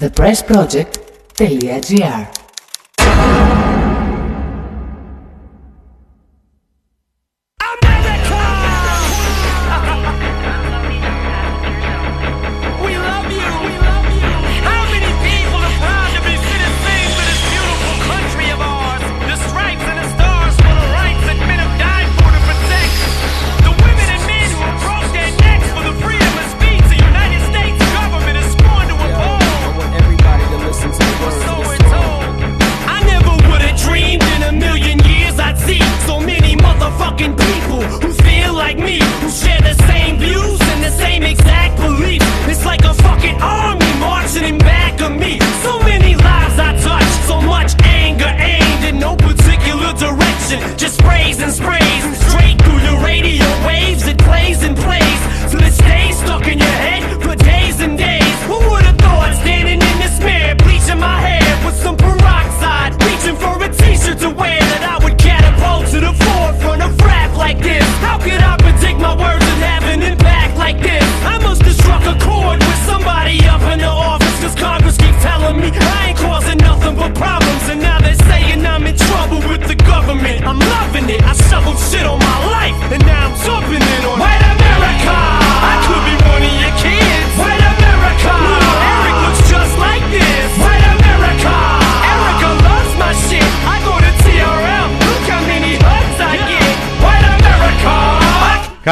thepressproject.gr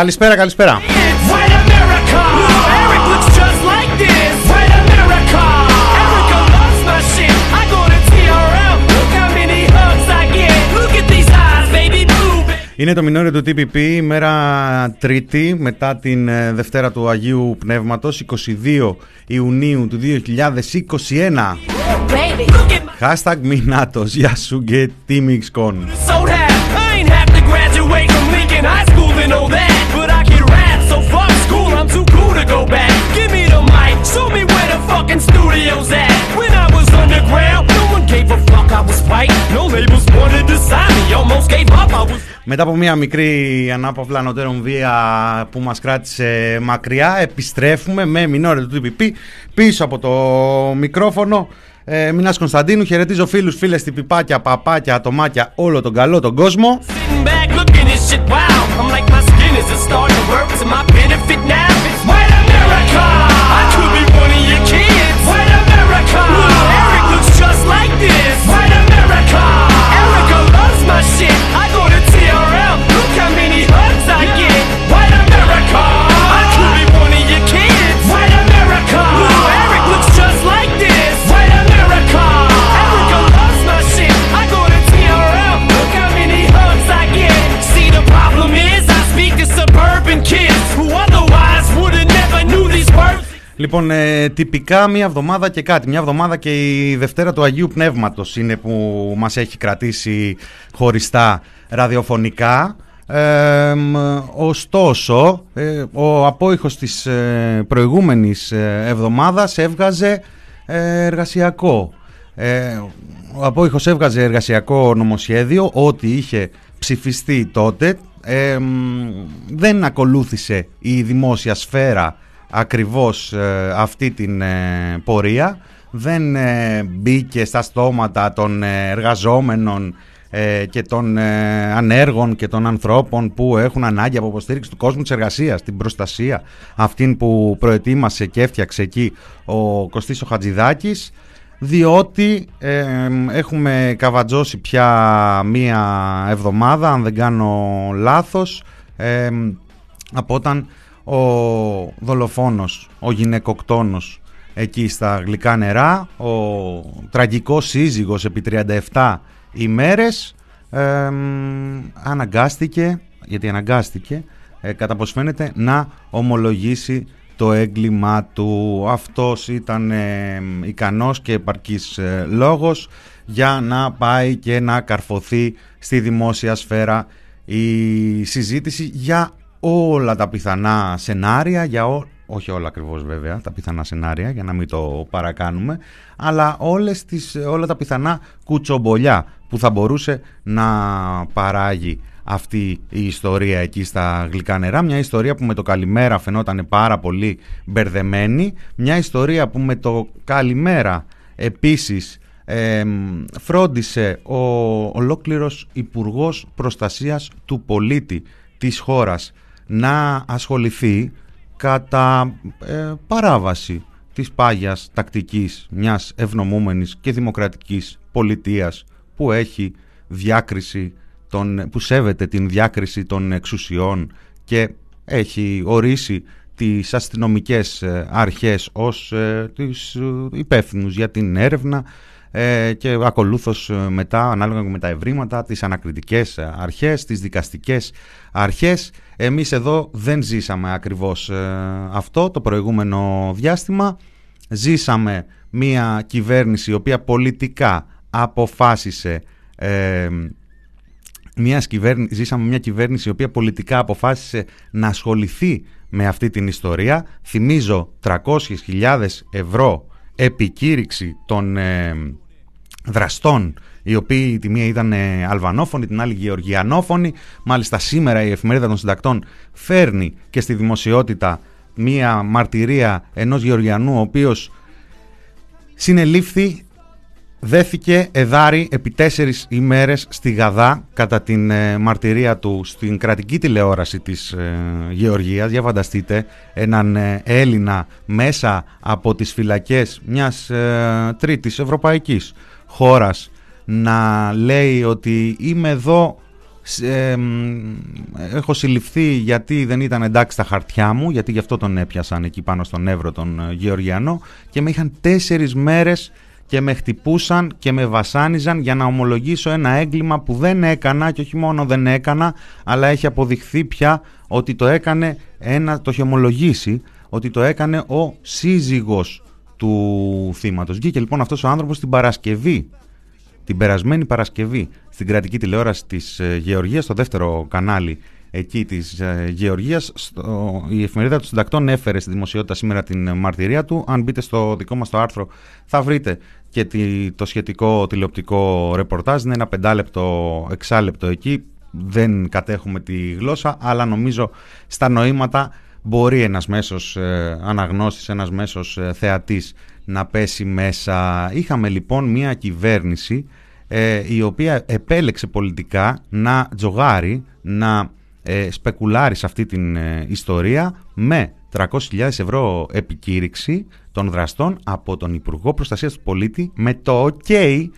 Καλησπέρα, καλησπέρα. Είναι το μηνόριο του TPP, μέρα Τρίτη, μετά την ε, Δευτέρα του Αγίου Πνεύματος, 22 Ιουνίου του 2021. Hashtag Μινάτος, γεια σου και Τίμιξκον. Μετά από μια μικρή ανάπαυλα ανωτέρων βία που μας κράτησε μακριά επιστρέφουμε με μινόρε του TPP πίσω από το μικρόφωνο. Ε, Μινάς Κωνσταντίνου, χαιρετίζω φίλους, φίλες, τυπιπάκια, παπάκια, ατομάκια, όλο τον καλό τον κόσμο shit. I Λοιπόν, ε, τυπικά μία εβδομάδα και κάτι. Μια εβδομάδα και η Δευτέρα του Αγίου Πνεύματος είναι που μας έχει κρατήσει χωριστά ραδιοφωνικά. Ε, ωστόσο, ε, ο απόϊχος της ε, προηγούμενης εβδομάδας έβγαζε εργασιακό. ο απόϊχος έβγαζε εργασιακό νομοσχέδιο, ό,τι είχε ψηφιστεί τότε. δεν ακολούθησε η δημόσια σφαίρα ακριβώς ε, αυτή την ε, πορεία. Δεν ε, μπήκε στα στόματα των εργαζόμενων και των ανέργων και των ανθρώπων που έχουν ανάγκη από υποστήριξη του κόσμου της εργασίας, την προστασία αυτήν που προετοίμασε και έφτιαξε εκεί ο Κωστής ο Χατζηδάκης. Διότι έχουμε καβατζώσει πια μία εβδομάδα αν δεν κάνω λάθος από όταν ο δολοφόνος, ο γυναικοκτόνος εκεί στα γλυκά νερά, ο τραγικός σύζυγος επί 37 ημέρες αναγκάστηκε, γιατί αναγκάστηκε, ε, κατά πως φαίνεται, να ομολογήσει το έγκλημά του. Αυτός ήταν ε, ικανός και επαρκής ε, λόγος για να πάει και να καρφωθεί στη δημόσια σφαίρα η συζήτηση για όλα τα πιθανά σενάρια, για ό, όχι όλα ακριβώς βέβαια τα πιθανά σενάρια για να μην το παρακάνουμε, αλλά όλες τις, όλα τα πιθανά κουτσομπολιά που θα μπορούσε να παράγει αυτή η ιστορία εκεί στα γλυκά νερά. Μια ιστορία που με το καλημέρα φαινόταν πάρα πολύ μπερδεμένη. Μια ιστορία που με το καλημέρα επίσης φρόντισε ο ολόκληρος Υπουργός Προστασίας του Πολίτη της χώρας να ασχοληθεί κατά ε, παράβαση της πάγιας τακτικής μιας ευνομούμενης και δημοκρατικής πολιτείας που έχει διάκριση των, που σέβεται την διάκριση των εξουσιών και έχει ορίσει τις αστυνομικές ε, αρχές ως ε, τις υπεύθυνους για την έρευνα ε, και ακολούθως μετά ανάλογα με τα ευρήματα τις ανακριτικές αρχές, τις δικαστικές αρχές. Εμείς εδώ δεν ζήσαμε ακριβώς αυτό το προηγούμενο διάστημα. Ζήσαμε μια κυβέρνηση η οποία πολιτικά αποφάσισε ε, μιας κυβέρνηση, ζήσαμε μια κυβέρνηση η οποία πολιτικά αποφάσισε να ασχοληθεί με αυτή την ιστορία. Θυμίζω 300.000 ευρώ επικήρυξη των ε, δραστών οι οποίοι τη μία ήταν ε, αλβανόφωνοι, την άλλη γεωργιανόφωνοι. Μάλιστα σήμερα η εφημερίδα των συντακτών φέρνει και στη δημοσιότητα μία μαρτυρία ενός γεωργιανού ο οποίος συνελήφθη δέθηκε εδάρι επί τέσσερις ημέρες στη Γαδά κατά την ε, μαρτυρία του στην κρατική τηλεόραση της ε, Γεωργίας. Για φανταστείτε έναν ε, Έλληνα μέσα από τις φυλακές μιας ε, τρίτης ευρωπαϊκής χώρας να λέει ότι είμαι εδώ έχω συλληφθεί γιατί δεν ήταν εντάξει τα χαρτιά μου γιατί γι' αυτό τον έπιασαν εκεί πάνω στον Εύρο τον Γεωργιανό και με είχαν τέσσερις μέρες και με χτυπούσαν και με βασάνιζαν για να ομολογήσω ένα έγκλημα που δεν έκανα και όχι μόνο δεν έκανα αλλά έχει αποδειχθεί πια ότι το έκανε ένα, το έχει ομολογήσει ότι το έκανε ο σύζυγος του θύματος. Βγήκε λοιπόν αυτός ο άνθρωπος την Παρασκευή την περασμένη Παρασκευή στην κρατική τηλεόραση της ε, Γεωργίας στο δεύτερο κανάλι εκεί της ε, Γεωργίας. η εφημερίδα των συντακτών έφερε στη δημοσιότητα σήμερα την μαρτυρία του. Αν μπείτε στο δικό μας το άρθρο θα βρείτε και το σχετικό τηλεοπτικό ρεπορτάζ. Είναι ένα πεντάλεπτο, εξάλεπτο εκεί. Δεν κατέχουμε τη γλώσσα, αλλά νομίζω στα νοήματα μπορεί ένας μέσος ε, αναγνώστης, ένας μέσος ε, θεατής να πέσει μέσα. Είχαμε λοιπόν μια κυβέρνηση ε, η οποία επέλεξε πολιτικά να τζογάρει, να ε, σπεκουλάρει σε αυτή την ε, ιστορία με 300.000 ευρώ επικήρυξη των δραστών από τον Υπουργό Προστασίας του Πολίτη με το OK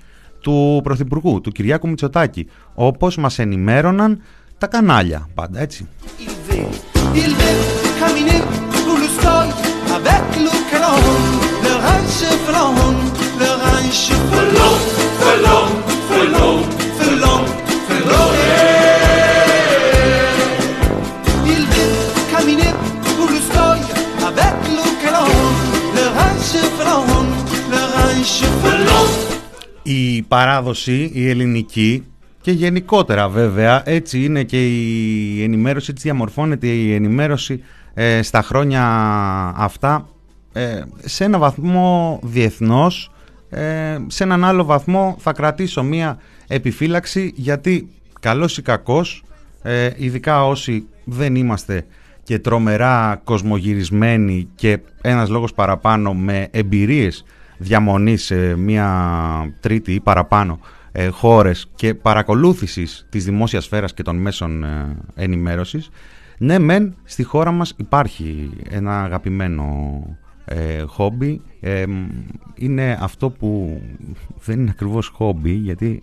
του Πρωθυπουργού, του Κυριάκου Μητσοτάκη, όπως μας ενημέρωναν τα κανάλια πάντα, έτσι. Η παράδοση, η ελληνική και γενικότερα βέβαια έτσι είναι και η ενημέρωση, έτσι διαμορφώνεται η ενημέρωση ε, στα χρόνια αυτά ε, σε ένα βαθμό διεθνώς, ε, σε έναν άλλο βαθμό θα κρατήσω μία επιφύλαξη γιατί καλός ή κακός, ειδικά όσοι δεν είμαστε και τρομερά κοσμογυρισμένοι και ένας λόγος παραπάνω με εμπειρίες διαμονής σε μία τρίτη ή παραπάνω ε, χώρες και παρακολούθησης της δημόσιας σφαίρας και των μέσων ε, ενημέρωσης, ναι μεν στη χώρα μας υπάρχει ένα αγαπημένο ε, χόμπι. Ε, είναι αυτό που δεν είναι ακριβώς χόμπι γιατί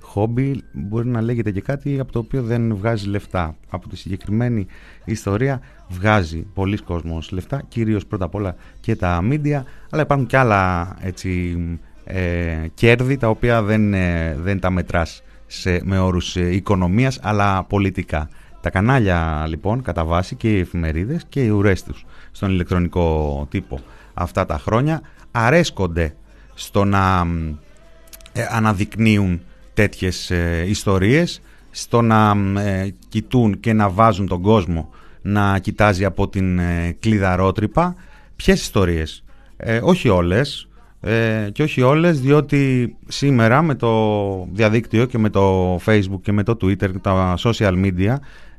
χόμπι μπορεί να λέγεται και κάτι από το οποίο δεν βγάζει λεφτά. Από τη συγκεκριμένη ιστορία βγάζει πολλοί κόσμος λεφτά, κυρίως πρώτα απ' όλα και τα μίντια, αλλά υπάρχουν και άλλα έτσι, ε, κέρδη τα οποία δεν, ε, δεν τα μετράς σε, με όρους ε, οικονομίας αλλά πολιτικά. Τα κανάλια λοιπόν κατά βάση και οι εφημερίδες και οι ουρές τους στον ηλεκτρονικό τύπο αυτά τα χρόνια αρέσκονται στο να ε, αναδεικνύουν τέτοιες ε, ιστορίες στο να ε, κοιτούν και να βάζουν τον κόσμο να κοιτάζει από την ε, κλειδαρότρυπα ποιες ιστορίες, όχι όλες ε, και όχι όλες διότι σήμερα με το διαδίκτυο και με το facebook και με το twitter και τα social media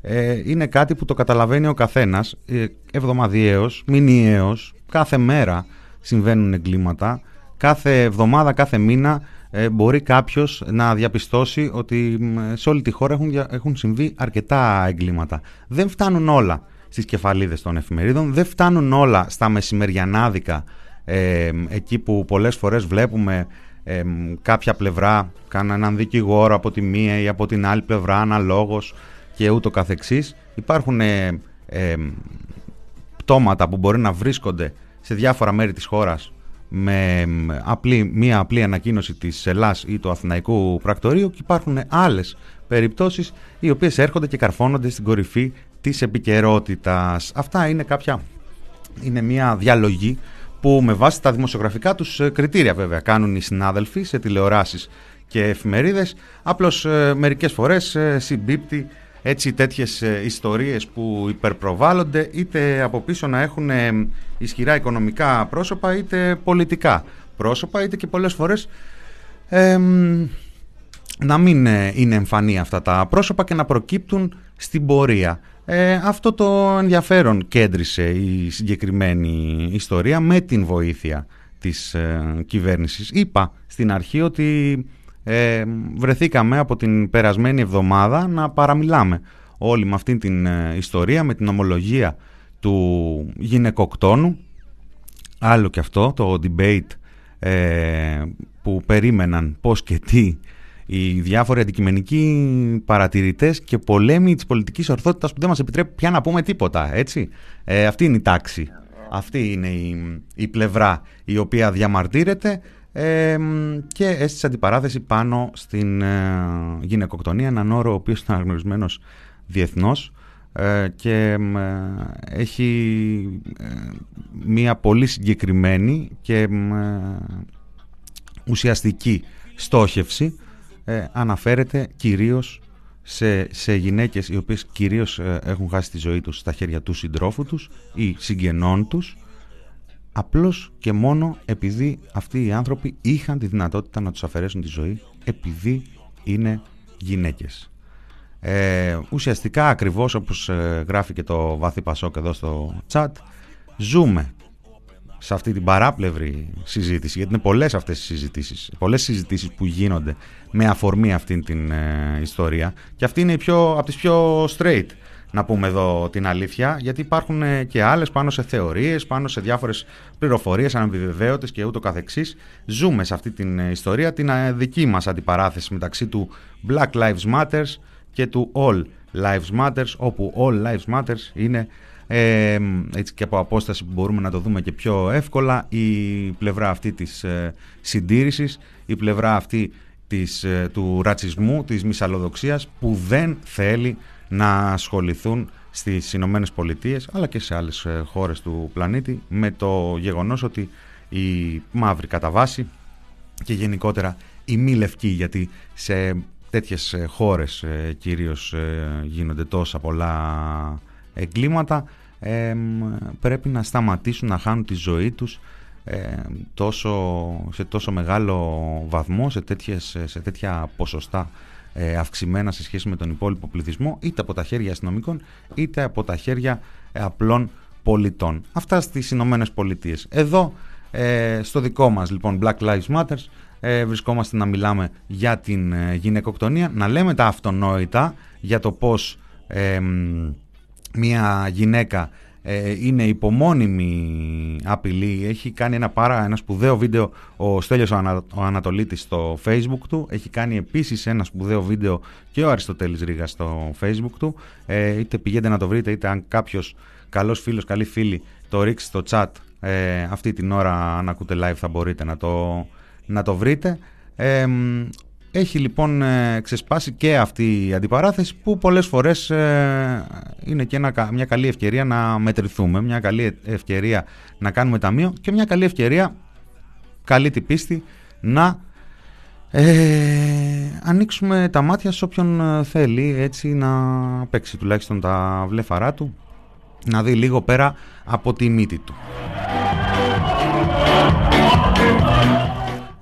ε, είναι κάτι που το καταλαβαίνει ο καθένας ε, εβδομαδιαίως, μηνιαίως, κάθε μέρα συμβαίνουν εγκλήματα κάθε εβδομάδα, κάθε μήνα ε, μπορεί κάποιος να διαπιστώσει ότι σε όλη τη χώρα έχουν, έχουν συμβεί αρκετά εγκλήματα. Δεν φτάνουν όλα στις κεφαλίδες των εφημερίδων, δεν φτάνουν όλα στα μεσημεριανάδικα ε, εκεί που πολλές φορές βλέπουμε ε, κάποια πλευρά κάνουν έναν δικηγόρο από τη μία ή από την άλλη πλευρά αναλόγως και ούτω καθεξής. Υπάρχουν ε, πτώματα που μπορεί να βρίσκονται σε διάφορα μέρη της χώρας με απλή, μία απλή ανακοίνωση της Ελλάς ή του Αθηναϊκού Πρακτορείου και υπάρχουν άλλες περιπτώσεις οι οποίες έρχονται και καρφώνονται στην κορυφή της επικαιρότητας. Αυτά είναι κάποια, είναι μία διαλογή που με βάση τα δημοσιογραφικά τους ε, κριτήρια βέβαια κάνουν οι συνάδελφοι σε τηλεοράσεις και εφημερίδες απλώς ε, μερικές φορές ε, συμπίπτει έτσι τέτοιες ιστορίες που υπερπροβάλλονται είτε από πίσω να έχουν ισχυρά οικονομικά πρόσωπα είτε πολιτικά πρόσωπα είτε και πολλές φορές να μην είναι εμφανή αυτά τα πρόσωπα και να προκύπτουν στην πορεία. Ε, αυτό το ενδιαφέρον κέντρισε η συγκεκριμένη ιστορία με την βοήθεια της ε, κυβέρνησης. Είπα στην αρχή ότι ε, βρεθήκαμε από την περασμένη εβδομάδα να παραμιλάμε όλοι με αυτήν την ε, ιστορία, με την ομολογία του γυναικοκτόνου. Άλλο και αυτό, το debate που περίμεναν πώς και τι οι διάφοροι αντικειμενικοί παρατηρητές και πολέμοι της πολιτικής ορθότητας που δεν μας επιτρέπει πια να πούμε τίποτα. Έτσι. Ε, αυτή είναι η τάξη. Αυτή είναι η, η πλευρά η οποία διαμαρτύρεται ε, και έστησε αντιπαράθεση πάνω στην ε, γυναικοκτονία, έναν όρο ο οποίος είναι αναγνωρισμένος διεθνώς ε, και έχει μία πολύ συγκεκριμένη και ουσιαστική στόχευση. Ε, αναφέρεται κυρίως σε, σε γυναίκες οι οποίες κυρίως ε, έχουν χάσει τη ζωή τους στα χέρια του συντρόφου τους ή συγγενών τους απλώς και μόνο επειδή αυτοί οι άνθρωποι είχαν τη δυνατότητα να τους αφαιρέσουν τη ζωή επειδή είναι γυναίκες. Ε, ουσιαστικά ακριβώς όπως ε, γράφει και το Βάθη Πασόκ εδώ στο chat ζούμε σε αυτή την παράπλευρη συζήτηση, γιατί είναι πολλές αυτές οι συζητήσεις, πολλές συζητήσεις που γίνονται με αφορμή αυτή την ε, ιστορία και αυτή είναι η πιο, από τις πιο straight να πούμε εδώ την αλήθεια, γιατί υπάρχουν ε, και άλλες πάνω σε θεωρίες, πάνω σε διάφορες πληροφορίες αναμβιβεβαίωτες και ούτω καθεξής. Ζούμε σε αυτή την ε, ιστορία την δική μας αντιπαράθεση μεταξύ του Black Lives Matters και του All Lives Matters, όπου All Lives Matters είναι ε, έτσι και από απόσταση που μπορούμε να το δούμε και πιο εύκολα η πλευρά αυτή της ε, συντήρησης, η πλευρά αυτή της, ε, του ρατσισμού, της μυσαλλοδοξίας που δεν θέλει να ασχοληθούν στις Ηνωμένες Πολιτείες αλλά και σε άλλες ε, χώρες του πλανήτη με το γεγονός ότι η μαύρη κατά βάση και γενικότερα η μη λευκή γιατί σε τέτοιες χώρες κυρίως γίνονται τόσα πολλά εγκλήματα πρέπει να σταματήσουν να χάνουν τη ζωή τους τόσο, σε τόσο μεγάλο βαθμό, σε, τέτοιες, σε τέτοια ποσοστά ε, αυξημένα σε σχέση με τον υπόλοιπο πληθυσμό είτε από τα χέρια αστυνομικών είτε από τα χέρια ε, απλών πολιτών. Αυτά στις Ηνωμένες Πολιτείες. Εδώ ε, στο δικό μας λοιπόν Black Lives Matter βρισκόμαστε να μιλάμε για την γυναικοκτονία, να λέμε τα αυτονόητα για το πώς μια γυναίκα ε, είναι υπομόνιμη απειλή. Έχει κάνει ένα, πάρα, ένα σπουδαίο βίντεο ο Στέλιος ο, Ανα, ο Ανατολίτης στο facebook του. Έχει κάνει επίσης ένα σπουδαίο βίντεο και ο Αριστοτέλης Ρίγας στο facebook του. Ε, είτε πηγαίνετε να το βρείτε είτε αν κάποιος καλός φίλος, καλή φίλη το ρίξει στο chat ε, αυτή την ώρα αν ακούτε live θα μπορείτε να το, να το βρείτε. Ε, έχει λοιπόν ε, ξεσπάσει και αυτή η αντιπαράθεση που πολλές φορές ε, είναι και μια καλή ευκαιρία να μετρηθούμε, μια καλή ευκαιρία να κάνουμε ταμείο και μια καλή ευκαιρία, καλή την πίστη, να ε, ανοίξουμε τα μάτια σε όποιον θέλει έτσι να παίξει τουλάχιστον τα βλέφαρά του, να δει λίγο πέρα από τη μύτη του.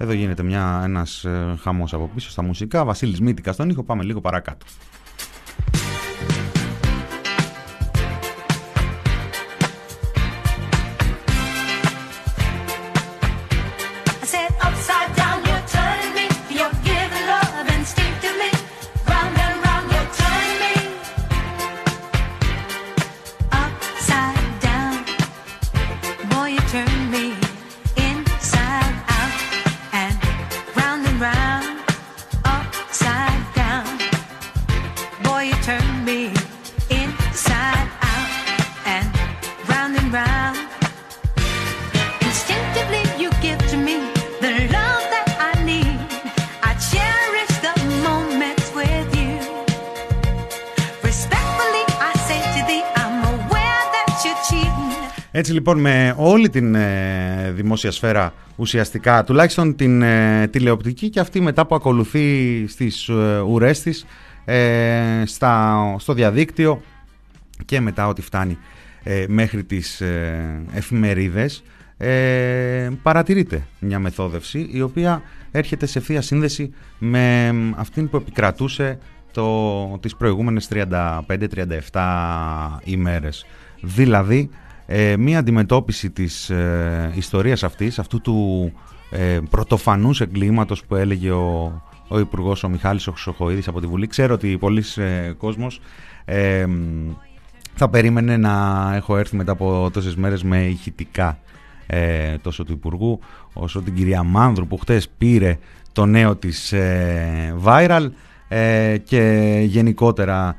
Εδώ γίνεται μια, ένας ε, χαμός από πίσω στα μουσικά. Βασίλης Μήτικα στον ήχο. Πάμε λίγο παρακάτω. Λοιπόν με όλη την ε, δημόσια σφαίρα ουσιαστικά, τουλάχιστον την ε, τηλεοπτική και αυτή μετά που ακολουθεί στις ε, ουρές της, ε, στα, στο διαδίκτυο και μετά ό,τι φτάνει μέχρι τις εφημερίδες, παρατηρείται μια μεθόδευση η οποία έρχεται σε ευθεία σύνδεση με αυτήν που επικρατούσε το, τις προηγούμενες 35-37 ημέρες. Δηλαδή ε, μία αντιμετώπιση της ε, ιστορίας αυτής, αυτού του ε, πρωτοφανούς εγκλήματος που έλεγε ο, ο Υπουργός ο Μιχάλης Χρυσοχοίδης από τη Βουλή. Ξέρω ότι πολλοί ε, κόσμος ε, θα περίμενε να έχω έρθει μετά από τόσες μέρες με ηχητικά ε, τόσο του Υπουργού όσο την κυρία Μάνδρου που χτες πήρε το νέο της viral και γενικότερα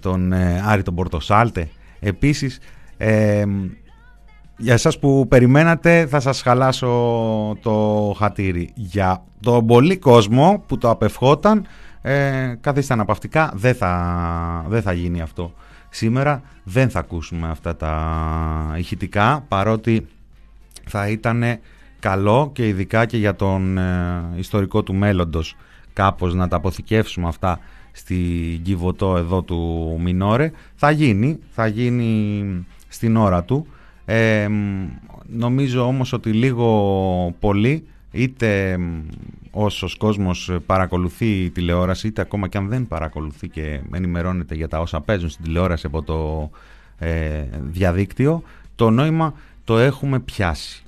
τον Άρη τον Πορτοσάλτε επίσης για εσάς που περιμένατε θα σας χαλάσω το χατήρι. Για τον πολύ κόσμο που το απευχόταν, ε, καθίστε αναπαυτικά, δεν θα, δεν θα γίνει αυτό. Σήμερα δεν θα ακούσουμε αυτά τα ηχητικά, παρότι θα ήταν καλό και ειδικά και για τον ε, ιστορικό του μέλλοντος κάπως να τα αποθηκεύσουμε αυτά στη Κιβωτό εδώ του Μινόρε. Θα γίνει, θα γίνει στην ώρα του. Ε, νομίζω όμως ότι λίγο πολύ είτε όσος κόσμος παρακολουθεί τηλεόραση είτε ακόμα και αν δεν παρακολουθεί και ενημερώνεται για τα όσα παίζουν στην τηλεόραση από το ε, διαδίκτυο το νόημα το έχουμε πιάσει.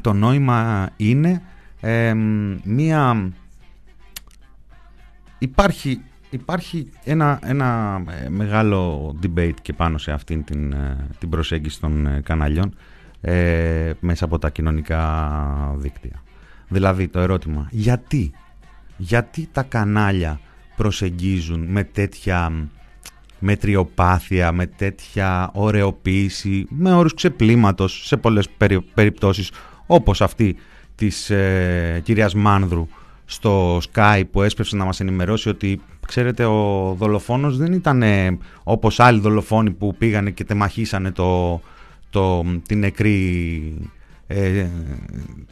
το νόημα είναι μία... Υπάρχει υπάρχει ένα, ένα ε, μεγάλο debate και πάνω σε αυτήν την, ε, την προσέγγιση των ε, καναλιών ε, μέσα από τα κοινωνικά δίκτυα. Δηλαδή το ερώτημα, γιατί, γιατί τα κανάλια προσεγγίζουν με τέτοια μετριοπάθεια, με τέτοια ωρεοποίηση, με όρους ξεπλήματος σε πολλές περιπτώσεις όπως αυτή της ε, κυρίας Μάνδρου στο Sky που έσπευσε να μας ενημερώσει ότι ξέρετε ο δολοφόνος δεν ήταν όπως άλλοι δολοφόνοι που πήγανε και τεμαχίσανε το, το, την νεκρή, ε,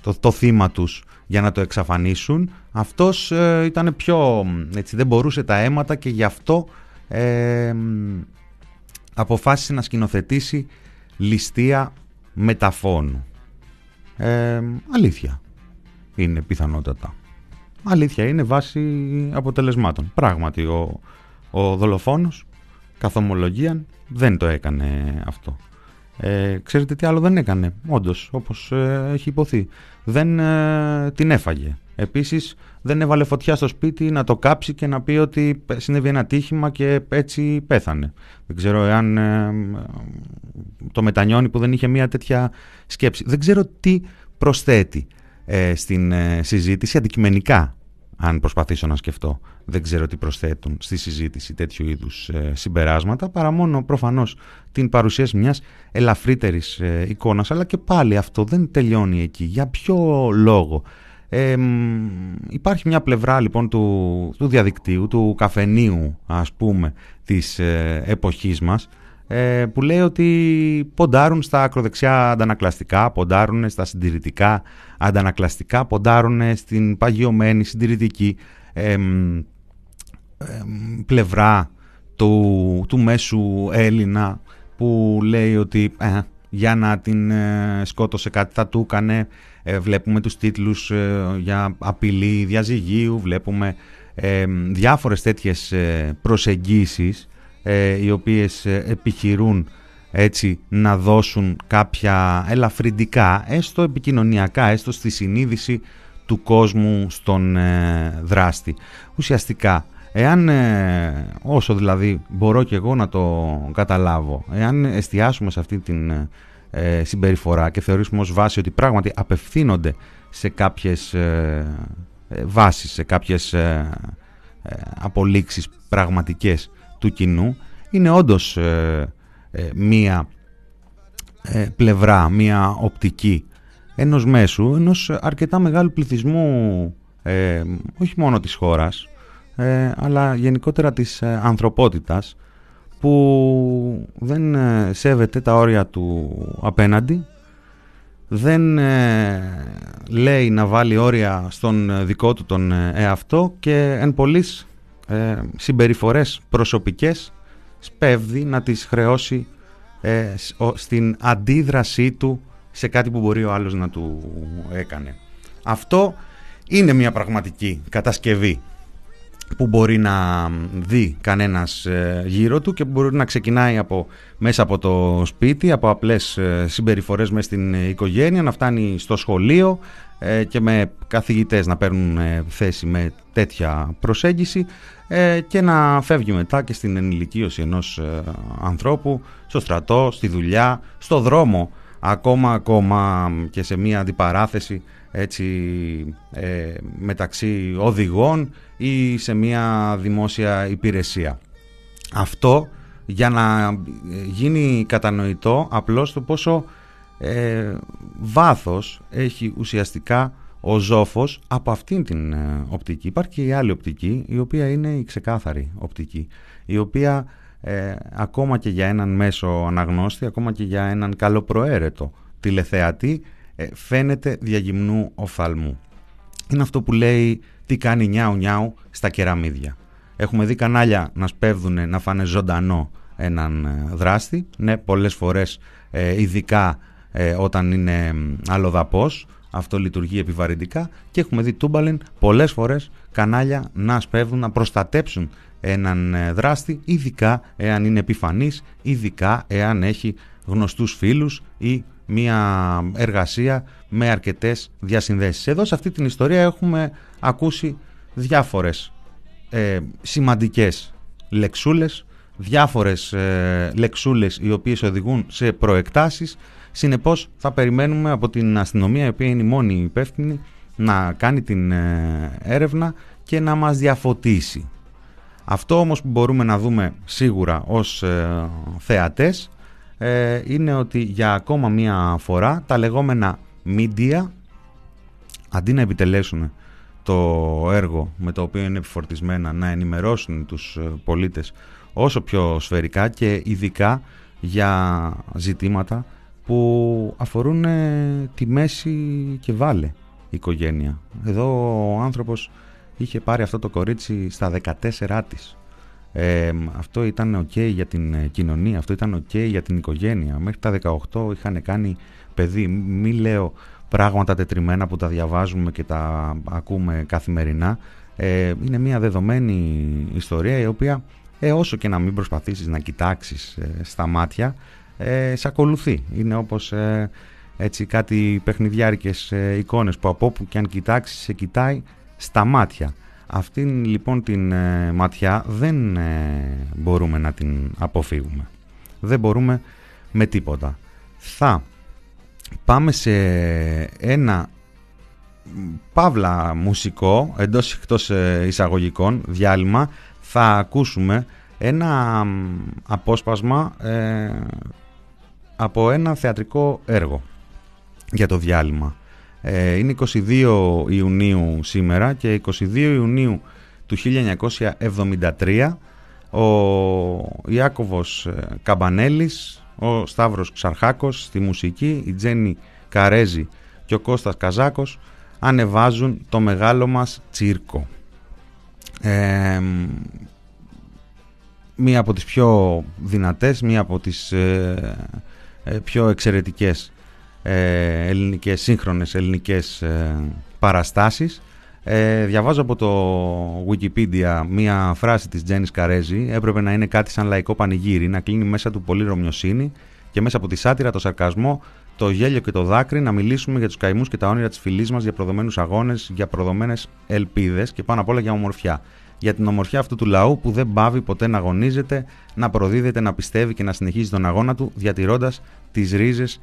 το, το θύμα τους για να το εξαφανίσουν. Αυτός ε, ήταν πιο, έτσι δεν μπορούσε τα αίματα και γι' αυτό ε, αποφάσισε να σκηνοθετήσει ληστεία μεταφώνου. Ε, αλήθεια είναι πιθανότατα. Αλήθεια είναι βάση αποτελεσμάτων. Πράγματι ο, ο δολοφόνος καθ' δεν το έκανε αυτό. Ε, ξέρετε τι άλλο δεν έκανε, όντως, όπως ε, έχει υποθεί. Δεν ε, την έφαγε. Επίσης δεν έβαλε φωτιά στο σπίτι να το κάψει και να πει ότι συνέβη ένα τύχημα και έτσι πέθανε. Δεν ξέρω εάν ε, το μετανιώνει που δεν είχε μια τέτοια σκέψη. Δεν ξέρω τι προσθέτει ε, στην ε, συζήτηση αντικειμενικά αν προσπαθήσω να σκεφτώ. Δεν ξέρω τι προσθέτουν στη συζήτηση τέτοιου είδους ε, συμπεράσματα παρά μόνο προφανώς την παρουσίαση μιας ελαφρύτερης ε, εικόνας αλλά και πάλι αυτό δεν τελειώνει εκεί. Για ποιο λόγο; υπάρχει μια πλευρά λοιπόν του, του διαδικτύου, του καφενείου ας πούμε της ε, εποχής μας ε, που λέει ότι ποντάρουν στα ακροδεξιά αντανακλαστικά, ποντάρουν στα συντηρητικά αντανακλαστικά, ποντάρουν στην παγιωμένη συντηρητική πλευρά του, του μέσου Έλληνα που λέει ότι ε, για να την σκότωσε κάτι θα του έκανε. Βλέπουμε τους τίτλους για απειλή διαζυγίου, βλέπουμε διάφορες τέτοιες προσεγγίσεις οι οποίες επιχειρούν έτσι να δώσουν κάποια ελαφρυντικά, έστω επικοινωνιακά, έστω στη συνείδηση του κόσμου στον ε, δράστη. Ουσιαστικά, εάν, ε, όσο δηλαδή μπορώ και εγώ να το καταλάβω, εάν εστιάσουμε σε αυτή την ε, συμπεριφορά και θεωρήσουμε ως βάση ότι πράγματι απευθύνονται σε κάποιες βάσεις, σε κάποιες απολύξεις πραγματικές του κοινού, είναι όντως μία πλευρά, μία οπτική ενός μέσου, ενός αρκετά μεγάλου πληθυσμού, ε, όχι μόνο της χώρας, ε, αλλά γενικότερα της ε, ανθρωπότητας, που δεν σέβεται τα όρια του απέναντι, δεν λέει να βάλει όρια στον δικό του τον εαυτό και εν πολλής συμπεριφορές προσωπικές σπέβδει να τις χρεώσει στην αντίδρασή του σε κάτι που μπορεί ο άλλος να του έκανε. Αυτό είναι μια πραγματική κατασκευή που μπορεί να δει κανένας ε, γύρω του και μπορεί να ξεκινάει από, μέσα από το σπίτι, από απλές ε, συμπεριφορές μέσα στην οικογένεια, να φτάνει στο σχολείο ε, και με καθηγητές να παίρνουν θέση με τέτοια προσέγγιση και να φεύγει μετά και στην ενηλικίωση ενός ανθρώπου, στο στρατό, στη δουλειά, στο δρόμο ακόμα ακόμα και σε μία αντιπαράθεση έτσι, ε, μεταξύ οδηγών ή σε μία δημόσια υπηρεσία. Αυτό για να γίνει κατανοητό απλώς το πόσο ε, βάθος έχει ουσιαστικά ο ζώφος από αυτήν την ε, οπτική. Υπάρχει και η άλλη οπτική η οποία είναι η ξεκάθαρη οπτική η οποία ε, ακόμα και για έναν μέσο αναγνώστη, ακόμα και για έναν καλοπροαίρετο τηλεθεατή, ε, φαίνεται διαγυμνού οφθαλμού. Είναι αυτό που λέει τι κάνει νιάου νιάου στα κεραμίδια. Έχουμε δει κανάλια να σπέβδουν να φάνε ζωντανό έναν ε, δράστη. Ναι, πολλές φορές ε, ειδικά όταν είναι αλλοδαπός, αυτό λειτουργεί επιβαρυντικά και έχουμε δει τούμπαλεν πολλές φορές κανάλια να σπέβδουν να προστατέψουν έναν ε, δράστη, ειδικά εάν είναι επιφανής, ειδικά εάν έχει γνωστούς φίλους ή μια εργασία με αρκετές διασυνδέσεις. Εδώ σε αυτή την ιστορία έχουμε ακούσει διάφορες ε, σημαντικές λεξούλες, διάφορες ε, λεξούλες οι οποίες οδηγούν σε προεκτάσεις. Συνεπώς θα περιμένουμε από την αστυνομία, η οποία είναι η μόνη υπεύθυνη, να κάνει την ε, έρευνα και να μας διαφωτίσει. Αυτό όμως που μπορούμε να δούμε σίγουρα ως ε, θεατές ε, είναι ότι για ακόμα μία φορά τα λεγόμενα media αντί να επιτελέσουν το έργο με το οποίο είναι επιφορτισμένα να ενημερώσουν τους ε, πολίτες όσο πιο σφαιρικά και ειδικά για ζητήματα που αφορούν τη μέση και βάλε οικογένεια. Εδώ ο άνθρωπος είχε πάρει αυτό το κορίτσι στα 14 της. Ε, αυτό ήταν ok για την ε, κοινωνία, αυτό ήταν ok για την οικογένεια. Μέχρι τα 18 είχαν κάνει παιδί. Μη λέω πράγματα τετριμένα που τα διαβάζουμε και τα ακούμε καθημερινά. Ε, είναι μια δεδομένη ιστορία η οποία ε, όσο και να μην προσπαθήσεις να κοιτάξεις ε, στα μάτια ε, σε ακολουθεί. Είναι όπως ε, έτσι κάτι παιχνιδιάρικες εικόνες που από όπου και αν κοιτάξεις σε κοιτάει στα μάτια. Αυτήν λοιπόν την ε, ματιά δεν ε, μπορούμε να την αποφύγουμε. Δεν μπορούμε με τίποτα. Θα πάμε σε ένα παύλα μουσικό εντός εκτός ε, εισαγωγικών διάλειμμα θα ακούσουμε ένα απόσπασμα από ένα θεατρικό έργο για το διάλειμμα. Ε, είναι 22 Ιουνίου σήμερα και 22 Ιουνίου του 1973 ο Ιάκωβος ε, Καμπανέλης, ο Σταύρος Ξαρχάκος στη μουσική, η Τζέννη Καρέζη και ο Κώστας Καζάκος ανεβάζουν το μεγάλο μας τσίρκο. Ε, μία από τις πιο δυνατές, μία από τις πιο εξαιρετικές ελληνικές, σύγχρονες ελληνικές παραστάσεις. διαβάζω από το Wikipedia μία φράση της Τζένις Καρέζη έπρεπε να είναι κάτι σαν λαϊκό πανηγύρι να κλείνει μέσα του πολύ ρωμιοσύνη και μέσα από τη σάτυρα, το σαρκασμό, το γέλιο και το δάκρυ να μιλήσουμε για τους καημούς και τα όνειρα της φυλής μας, για προδομένους αγώνες, για προδομένες ελπίδες και πάνω απ' όλα για ομορφιά. Για την ομορφιά αυτού του λαού που δεν πάβει ποτέ να αγωνίζεται, να προδίδεται, να πιστεύει και να συνεχίζει τον αγώνα του, διατηρώντας τις ρίζες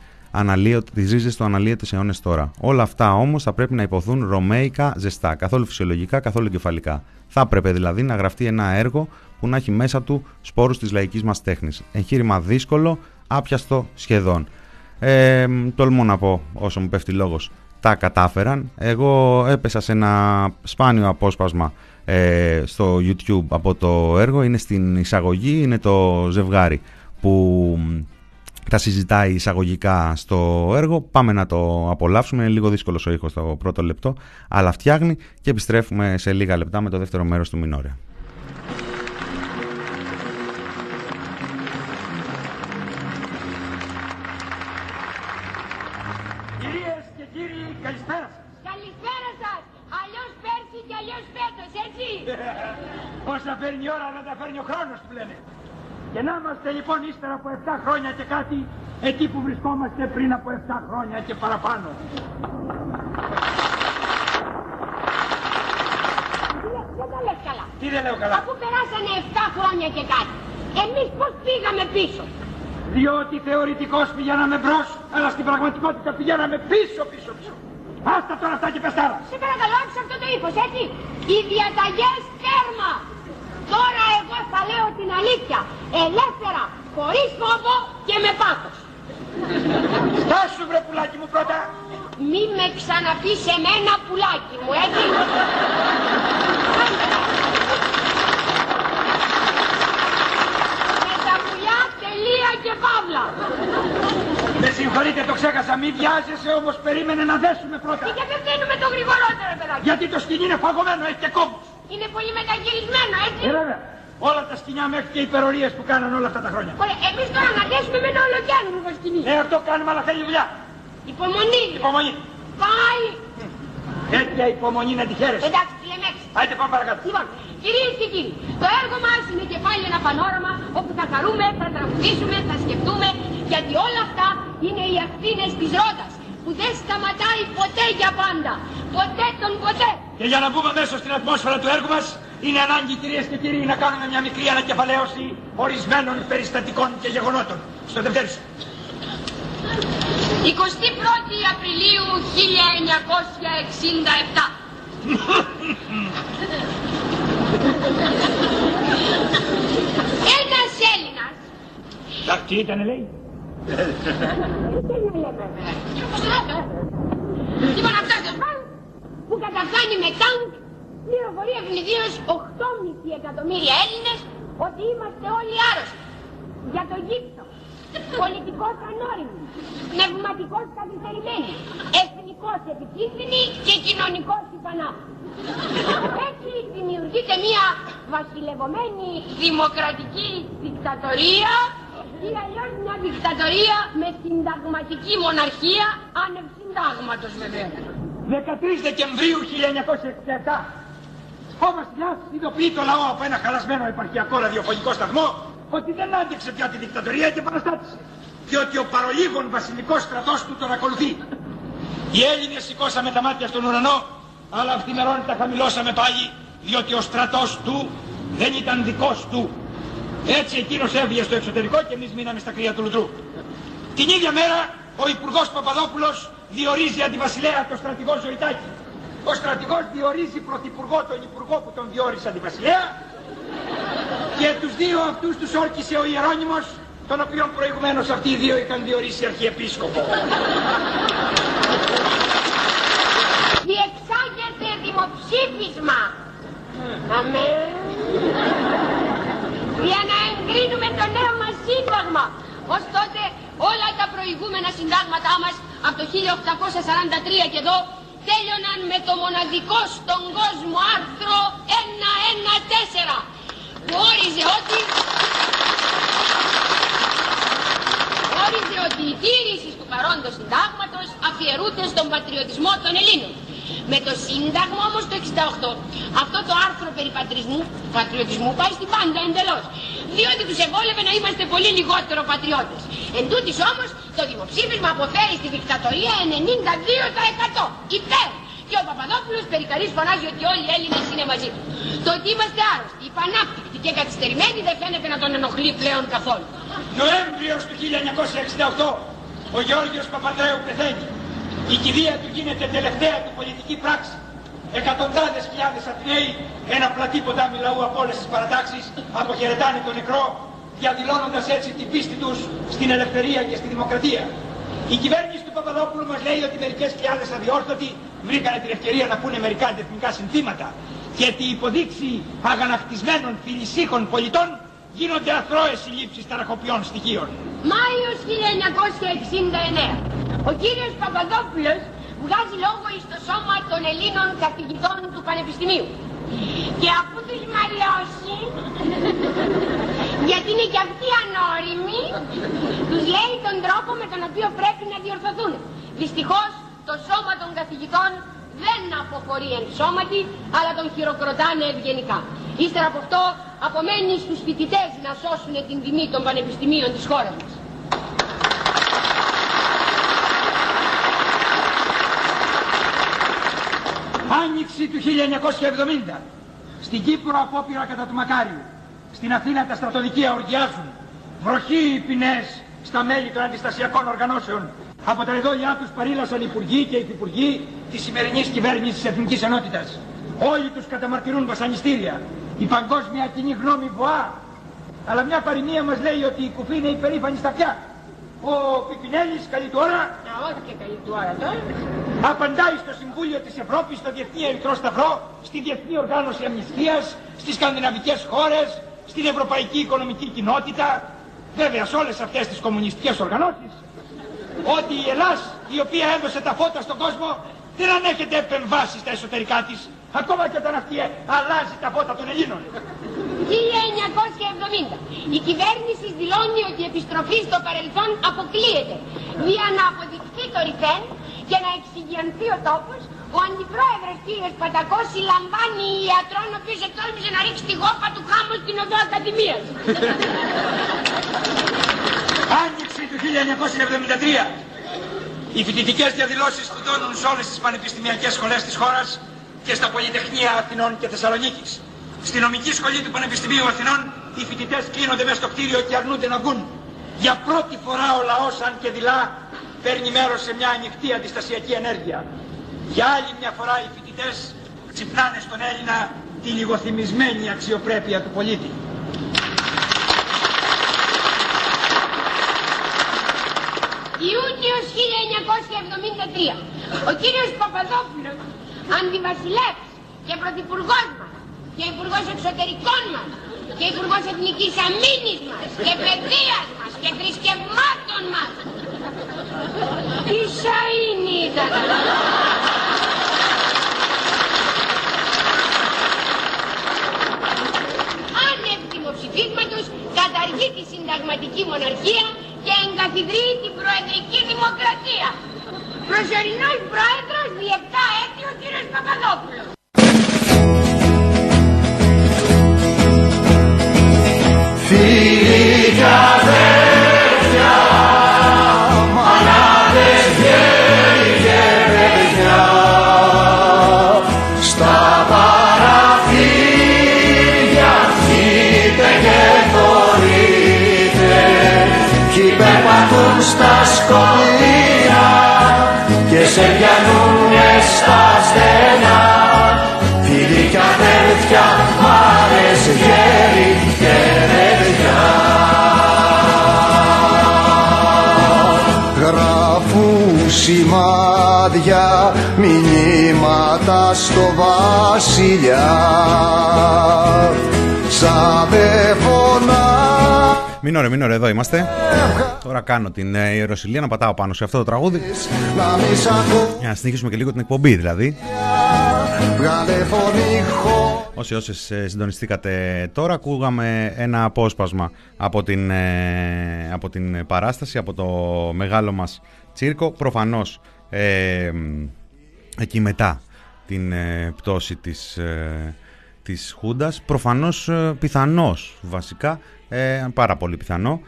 τις ρίζες του αναλύεται σε αιώνες τώρα. Όλα αυτά όμως θα πρέπει να υποθούν ρωμαϊκά ζεστά, καθόλου φυσιολογικά, καθόλου κεφαλικά. Θα έπρεπε δηλαδή να γραφτεί ένα έργο που να έχει μέσα του σπόρους της λαϊκής μας τέχνης. Εγχείρημα δύσκολο, άπιαστο σχεδόν. Ε, τολμώ να πω όσο μου πέφτει λόγος τα κατάφεραν. Εγώ έπεσα σε ένα σπάνιο απόσπασμα ε, στο YouTube από το έργο. Είναι στην εισαγωγή, είναι το ζευγάρι που τα συζητάει εισαγωγικά στο έργο. Πάμε να το απολαύσουμε. Είναι λίγο δύσκολος ο ήχος στο πρώτο λεπτό, αλλά φτιάχνει και επιστρέφουμε σε λίγα λεπτά με το δεύτερο μέρος του Μινόρια. Φέρνει η ώρα να τα φέρνει ο χρόνος που λένε. Και να είμαστε λοιπόν ύστερα από 7 χρόνια και κάτι εκεί που βρισκόμαστε πριν από 7 χρόνια και παραπάνω. Δεν τα λες καλά. Τι δεν λέω καλά; Αφού περάσανε 7 χρόνια και κάτι. Εμείς πώς πήγαμε πίσω; Διότι θεωρητικώς πηγαίναμε μπρος, αλλά στην πραγματικότητα πηγαίναμε πίσω, πίσω, πίσω. Άστα τώρα αυτά και πεστάρα. Σε παρακαλώ, άκουσα αυτό το ύφος, έτσι. Οι διαταγές τέρμα. Τώρα εγώ θα λέω την αλήθεια. Ελεύθερα, χωρίς φόβο και με πάθος. Στάσου βρε πουλάκι μου πρώτα. Μη με ξαναπείς σε μένα πουλάκι μου, έτσι. με τα πουλιά τελεία και παύλα. Με συγχωρείτε το ξέχασα, μη βιάζεσαι όμως περίμενε να δέσουμε πρώτα. Και γιατί φταίνουμε το γρηγορότερο, παιδάκι. Γιατί το σκηνή είναι φαγωμένο, έχει και κόμπους. Είναι πολύ μεταγυρισμένο, έτσι. Ε, βέβαια. Όλα τα σκηνιά μέχρι και οι υπερορίες που κάναν όλα αυτά τα χρόνια. Ωραία, εμείς τώρα να δέσουμε με ένα ολοκιάνο το σκηνή. Ναι, αυτό κάνουμε, αλλά θέλει δουλειά. Υπομονή. Υπομονή. Πάει. Τέτοια υπομονή να τη χαίρεσαι. Εντάξει, λέμε έξι. Άιτε πάμε παρακάτω. Λοιπόν, κυρίες και κύριοι, το έργο μας είναι και πάλι ένα πανόραμα όπου θα χαρούμε, θα τραγουδήσουμε, θα σκεφτούμε, γιατί όλα αυτά είναι οι ευθύνες της ρότας που δεν σταματάει ποτέ για πάντα. Ποτέ τον ποτέ. Και για να μπούμε μέσα στην ατμόσφαιρα του έργου μας, είναι ανάγκη κυρίες και κύριοι να κάνουμε μια μικρή ανακεφαλαίωση ορισμένων περιστατικών και γεγονότων. Στο δευτέρι σου. 21η Απριλίου 1967. Ένας Έλληνας. Τα τι ήταν λέει; Λοιπόν αυτός ο Φρανκ που καταφτάνει με τανκ πληροφορεί αιφνιδίως 8,5 εκατομμύρια Έλληνες ότι είμαστε όλοι άρρωστοι. Για το γύψο. Πολιτικώς ανώριμοι. Πνευματικώς καθυστερημένοι. Εθνικώς επικίνδυνοι και κοινωνικώς υπανάπτυκτοι. Έτσι δημιουργείται μια βασιλευωμένη δημοκρατική δικτατορία ή αλλιώς μια δικτατορία με συνταγματική μοναρχία άνευ συντάγματος βέβαια. 13 Δεκεμβρίου 1967. Ο βασιλιάς ειδοποιεί το λαό από ένα χαλασμένο επαρχιακό ραδιοφωνικό σταθμό ότι δεν άντεξε πια τη δικτατορία και επαναστάτησε. Διότι ο παρολίγων βασιλικός στρατός του τον ακολουθεί. Οι Έλληνες σηκώσαμε τα μάτια στον ουρανό, αλλά αυθημερών τα χαμηλώσαμε πάλι, διότι ο στρατός του δεν ήταν δικός του. Έτσι εκείνος έβγαινε στο εξωτερικό και εμείς μείναμε στα κρύα του λουτρού. Την ίδια μέρα ο Υπουργός Παπαδόπουλος διορίζει αντιβασιλέα τον στρατηγό Ζωητάκη. Ο στρατηγός διορίζει πρωθυπουργό τον Υπουργό που τον διόρισε αντιβασιλέα και τους δύο αυτούς τους όρκησε ο Ιερώνυμος τον οποίο προηγουμένως αυτοί οι δύο είχαν διορίσει αρχιεπίσκοπο. Διεξάγεται δημοψήφισμα. Αμέ. Για να εγκρίνουμε το νέο μας σύνταγμα. Ως τότε όλα τα προηγούμενα συντάγματά μας από το 1843 και εδώ τέλειωναν με το μοναδικό στον κόσμο άρθρο 114 που όριζε ότι όριζε ότι η τήρηση του παρόντος συντάγματος αφιερούνται στον πατριωτισμό των Ελλήνων. Με το Σύνταγμα όμως το 68, αυτό το άρθρο περί πατρισμού, πατριωτισμού πάει στην πάντα εντελώς. Διότι τους ευόλευε να είμαστε πολύ λιγότερο πατριώτες. Εν τούτης όμως το δημοψήφισμα αποφέρει στη δικτατορία 92% υπέρ. Και ο Παπαδόπουλος περικαλής φωνάζει ότι όλοι οι Έλληνες είναι μαζί του. Το ότι είμαστε άρρωστοι, υπανάπτυκτοι και καθυστερημένοι δεν φαίνεται να τον ενοχλεί πλέον καθόλου. Νοέμβριος του 1968 ο Γιώργος Παπαδρέου πεθαίνει. Η κηδεία του γίνεται τελευταία του πολιτική πράξη. Εκατοντάδες χιλιάδες Αθηναίοι, ένα πλατή ποτάμι λαού από όλες τις παρατάξεις, αποχαιρετάνε τον νεκρό, διαδηλώνοντας έτσι την πίστη τους στην ελευθερία και στη δημοκρατία. Η κυβέρνηση του Παπαδόπουλου μας λέει ότι μερικές χιλιάδες αδιόρθωτοι βρήκανε την ευκαιρία να πούνε μερικά αντιεθνικά συνθήματα και ότι οι υποδείξει αγανακτισμένων φιλισίχων πολιτών γίνονται αθρώες συλλήψεις ταραχοποιών στοιχείων. Μάιος 1969. Ο κύριος Παπαδόπουλος βγάζει λόγο εις το σώμα των Ελλήνων καθηγητών του Πανεπιστημίου. Και αφού τους μαλλιώσει, γιατί είναι και αυτοί ανώριμοι, τους λέει τον τρόπο με τον οποίο πρέπει να διορθωθούν. Δυστυχώς το σώμα των καθηγητών δεν αποχωρεί εν σώματι, αλλά τον χειροκροτάνε ευγενικά. Ύστερα από αυτό απομένει στους φοιτητές να σώσουν την τιμή των πανεπιστημίων της χώρας μας. Άνοιξη του 1970. Στην Κύπρο απόπειρα κατά του Μακάριου. Στην Αθήνα τα στρατοδικεία οργιάζουν. Βροχή οι ποινές στα μέλη των αντιστασιακών οργανώσεων. Από τα εδόλια τους παρήλασαν υπουργοί και υφυπουργοί της σημερινής κυβέρνησης της Εθνικής Ενότητας. Όλοι τους καταμαρτυρούν βασανιστήρια. Η παγκόσμια κοινή γνώμη βοά. Αλλά μια παροιμία μας λέει ότι η κουφή είναι υπερήφανη στα πια. Ο Πιπινέλης καλή του ώρα Να όχι και καλή του ώρα τώρα. απαντάει στο Συμβούλιο της Ευρώπης, στο Διεθνή Ερυθρό Σταυρό, στη Διεθνή Οργάνωση Αμνηστίας, στις σκανδιναβικές χώρες, στην Ευρωπαϊκή Οικονομική Κοινότητα, βέβαια σε όλες αυτές τις κομμουνιστικές οργανώσεις, ότι η Ελλάς, η οποία έδωσε τα φώτα στον κόσμο, δεν ανέχεται επεμβάσεις στα εσωτερικά της, ακόμα και όταν αυτή αλλάζει τα φώτα των Ελλήνων. 1970. Η κυβέρνηση δηλώνει ότι η επιστροφή στο παρελθόν αποκλείεται. Για να αποδειχθεί το ρηφέν και να εξηγιανθεί ο τόπος, ο αντιπρόεδρος κύριος Πατακός συλλαμβάνει ιατρόν ο οποίος εκτόλμησε να ρίξει τη γόπα του χάμου στην οδό Ακαδημίας. Άνοιξη του 1973. Οι φοιτητικές διαδηλώσεις σκοτώνουν σε όλες τις πανεπιστημιακές σχολές της χώρας και στα πολυτεχνία Αθηνών και Θεσσαλονίκης. Στη νομική σχολή του Πανεπιστημίου Αθηνών οι φοιτητές κλείνονται μέσα στο κτίριο και αρνούνται να βγουν. Για πρώτη φορά ο λαός, αν και δειλά, παίρνει μέρος σε μια ανοιχτή αντιστασιακή ενέργεια. Για άλλη μια φορά οι φοιτητές ξυπνάνε στον Έλληνα τη λιγοθυμισμένη αξιοπρέπεια του πολίτη. Ιούνιος 1973. Ο κύριος Παπαδόπουλος, αντιβασιλεύς και πρωθυπουργός μας και υπουργός εξωτερικών μας και υπουργός εθνικής αμήνης μας και παιδείας μας και θρησκευμάτων μας. Τι σαΐνι ήταν. Άνευ δημοψηφίσματος καταργεί τη συνταγματική μοναρχία και εγκαθιδρύει την προεδρική δημοκρατία. Προσωρινός πρόεδρος διεπτά έτη ο κύριος Παπαδόπουλος. Φίλοι σημάδια, μηνύματα στο βασιλιά σαν δε φωνά Μείνω ρε, μείνω ρε, εδώ είμαστε. Τώρα κάνω την ε, ιεροσιλία να πατάω πάνω σε αυτό το τραγούδι. να μη σ' ακούω Για να συνεχίσουμε και λίγο την εκπομπή δηλαδή. Βγάλε φωνή χω Όσοι όσες ε, συντονιστήκατε τώρα, ακούγαμε ένα απόσπασμα από την, ε, από την παράσταση, από το μεγάλο μας τσίρκο. Προφανώς ε, εκεί μετά την πτώση της, της Χούντας, προφανώς πιθανός βασικά, πάρα πολύ πιθανό,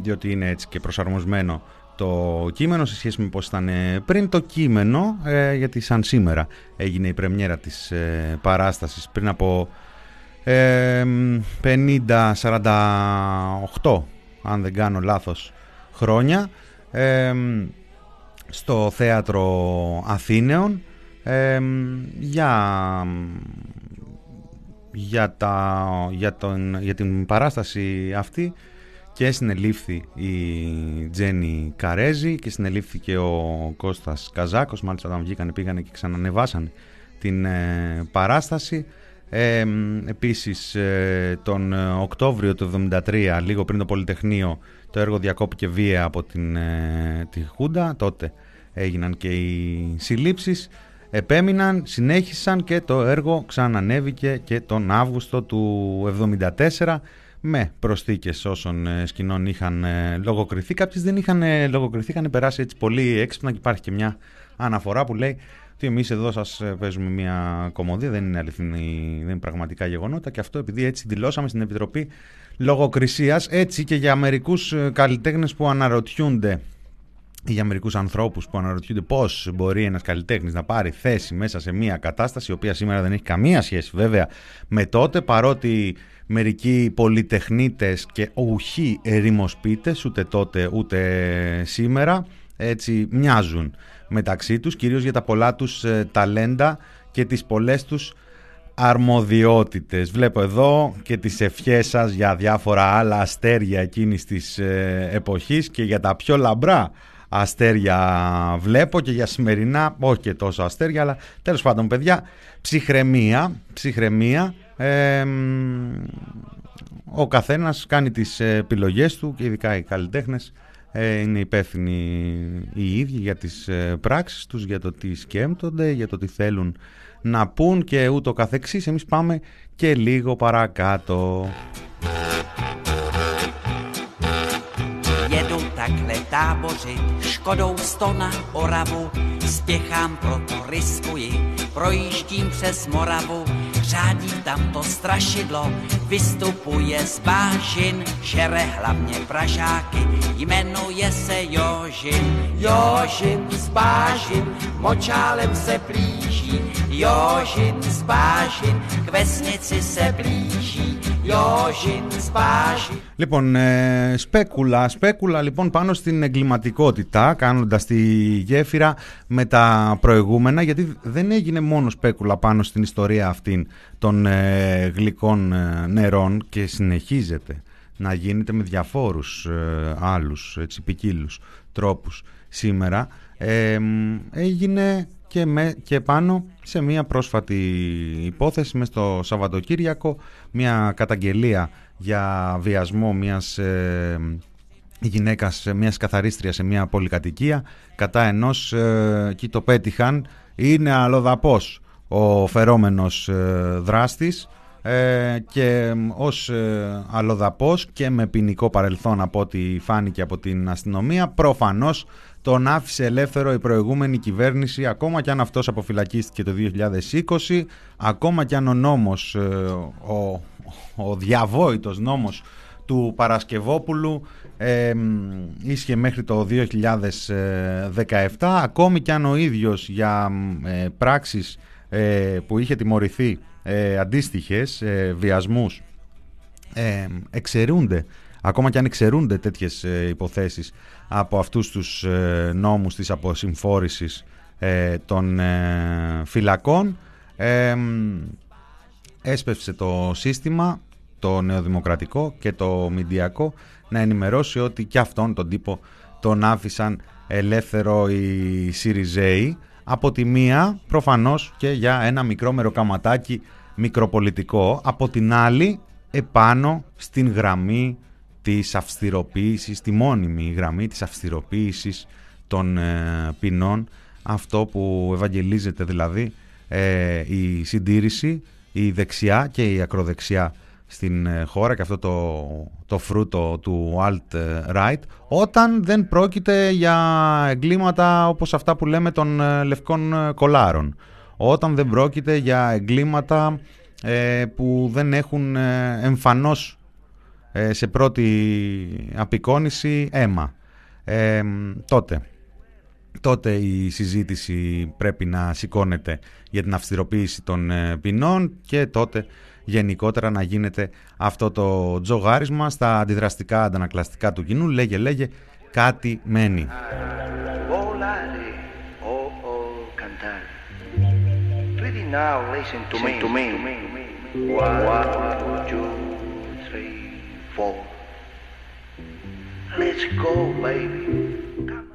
διότι είναι έτσι και προσαρμοσμένο το κείμενο σε σχέση με πώς ήταν ε, πριν. Το κείμενο ε, γιατί σαν σήμερα έγινε η πρεμιέρα της ε, παράστασης πριν από 50-48 αν δεν κάνω λάθος χρόνια στο θέατρο Αθήνεων για, για, τα, για, τον, για την παράσταση αυτή και συνελήφθη η Τζένι Καρέζη και συνελήφθηκε ο Κώστας Καζάκος. Μάλιστα όταν βγήκανε πήγανε και ξανανεβάσαν την ε, παράσταση. Ε, επίσης ε, τον Οκτώβριο του 1973 λίγο πριν το Πολυτεχνείο το έργο διακόπηκε βία από την, ε, τη Χούντα. Τότε έγιναν και οι συλλήψεις. Επέμειναν, συνέχισαν και το έργο ξανανέβηκε και τον Αύγουστο του 1974 με προσθήκες όσων ε, σκηνών είχαν ε, λογοκριθεί. Κάποιες δεν είχαν ε, λογοκριθεί, είχαν περάσει έτσι πολύ έξυπνα και υπάρχει και μια αναφορά που λέει ότι εμείς εδώ σας παίζουμε μια κομμωδία, δεν είναι αληθινή, δεν είναι πραγματικά γεγονότα και αυτό επειδή έτσι δηλώσαμε στην Επιτροπή Λογοκρισίας. Έτσι και για μερικούς καλλιτέχνες που αναρωτιούνται ή για μερικούς ανθρώπους που αναρωτιούνται πώς μπορεί ένας καλλιτέχνης να πάρει θέση μέσα σε μια κατάσταση η οποία σήμερα δεν έχει καμία σχέση βέβαια με τότε παρότι μερικοί πολυτεχνίτες και ουχοί ερημοσπίτες ούτε τότε ούτε σήμερα έτσι μοιάζουν μεταξύ τους κυρίως για τα πολλά τους ε, ταλέντα και τις πολλές τους αρμοδιότητες. Βλέπω εδώ και τις ευχές σας για διάφορα άλλα αστέρια εκείνης της ε, εποχής και για τα πιο λαμπρά αστέρια βλέπω και για σημερινά, όχι και τόσο αστέρια, αλλά τέλος πάντων παιδιά, ψυχραιμία, ψυχραιμία, ο καθένας κάνει τις επιλογές του και ειδικά οι καλλιτέχνες ε, είναι υπεύθυνοι οι ίδιοι για τις ε, πράξεις τους, για το τι σκέμπτονται, για το τι θέλουν να πούν και ούτω καθεξής. Εμείς πάμε και λίγο παρακάτω. takhle tábořit, škodou sto na Oravu, spěchám proto riskuji, projíždím přes Moravu, řádí tam to strašidlo, vystupuje z bážin, žere hlavně pražáky, jmenuje se Jožin. Jožin z bážin, močálem se Blíží, Jožin z bážin, k vesnici se blíží, Jožin z bážin. Λοιπόν, ε, σπέκουλα, σπέκουλα λοιπόν πάνω στην εγκληματικότητα, κάνοντας τη γέφυρα με τα προηγούμενα, γιατί δεν έγινε μόνο σπέκουλα πάνω στην ιστορία αυτήν των ε, γλυκών ε, νερών και συνεχίζεται να γίνεται με διαφόρους ε, άλλους έτσι, ποικίλους τρόπους σήμερα, έγινε και, με, και πάνω σε μια πρόσφατη υπόθεση μες στο Σαββατοκύριακο, μια καταγγελία για βιασμό μιας ε, γυναίκας, μιας καθαρίστριας σε μια πολυκατοικία. Κατά ενός, ε, εκεί το πέτυχαν, είναι αλλοδαπός ο φερόμενος ε, δράστης ε, και ως ε, αλλοδαπός και με ποινικό παρελθόν από ό,τι φάνηκε από την αστυνομία. Προφανώς τον άφησε ελεύθερο η προηγούμενη κυβέρνηση ακόμα και αν αυτός αποφυλακίστηκε το 2020 ακόμα και αν ο νόμος ε, ο, ο διαβόητος νόμος του Παρασκευόπουλου ε, ίσχυε μέχρι το 2017 ακόμη και αν ο ίδιος για ε, πράξεις ε, που είχε τιμωρηθεί ε, αντίστοιχες ε, βιασμούς ε, εξαιρούνται ακόμα και αν εξαιρούνται τέτοιες ε, υποθέσεις από αυτούς τους ε, νόμους της αποσυμφόρησης των φυλακών. Έσπευσε το σύστημα το νεοδημοκρατικό και το μηντιακό να ενημερώσει ότι και αυτόν τον τύπο τον άφησαν ελεύθερο οι Σιριζέοι. Από τη μία προφανώς και για ένα μικρό μεροκαματάκι μικροπολιτικό, από την άλλη επάνω στην γραμμή της αυστηροποίησης, τη μόνιμη γραμμή της αυστηροποίησης των ε, ποινών, αυτό που ευαγγελίζεται δηλαδή ε, η συντήρηση, η δεξιά και η ακροδεξιά στην ε, χώρα και αυτό το, το φρούτο του alt-right όταν δεν πρόκειται για εγκλήματα όπως αυτά που λέμε των ε, λευκών ε, κολάρων. Όταν δεν πρόκειται για εγκλήματα που δεν έχουν εμφανώς σε πρώτη απεικόνηση αίμα. Τότε. Τότε η συζήτηση πρέπει να σηκώνεται για την αυστηροποίηση των ποινών και τότε γενικότερα να γίνεται αυτό το τζογάρισμα στα αντιδραστικά αντανακλαστικά του κοινού. Λέγε, λέγε, κάτι μένει.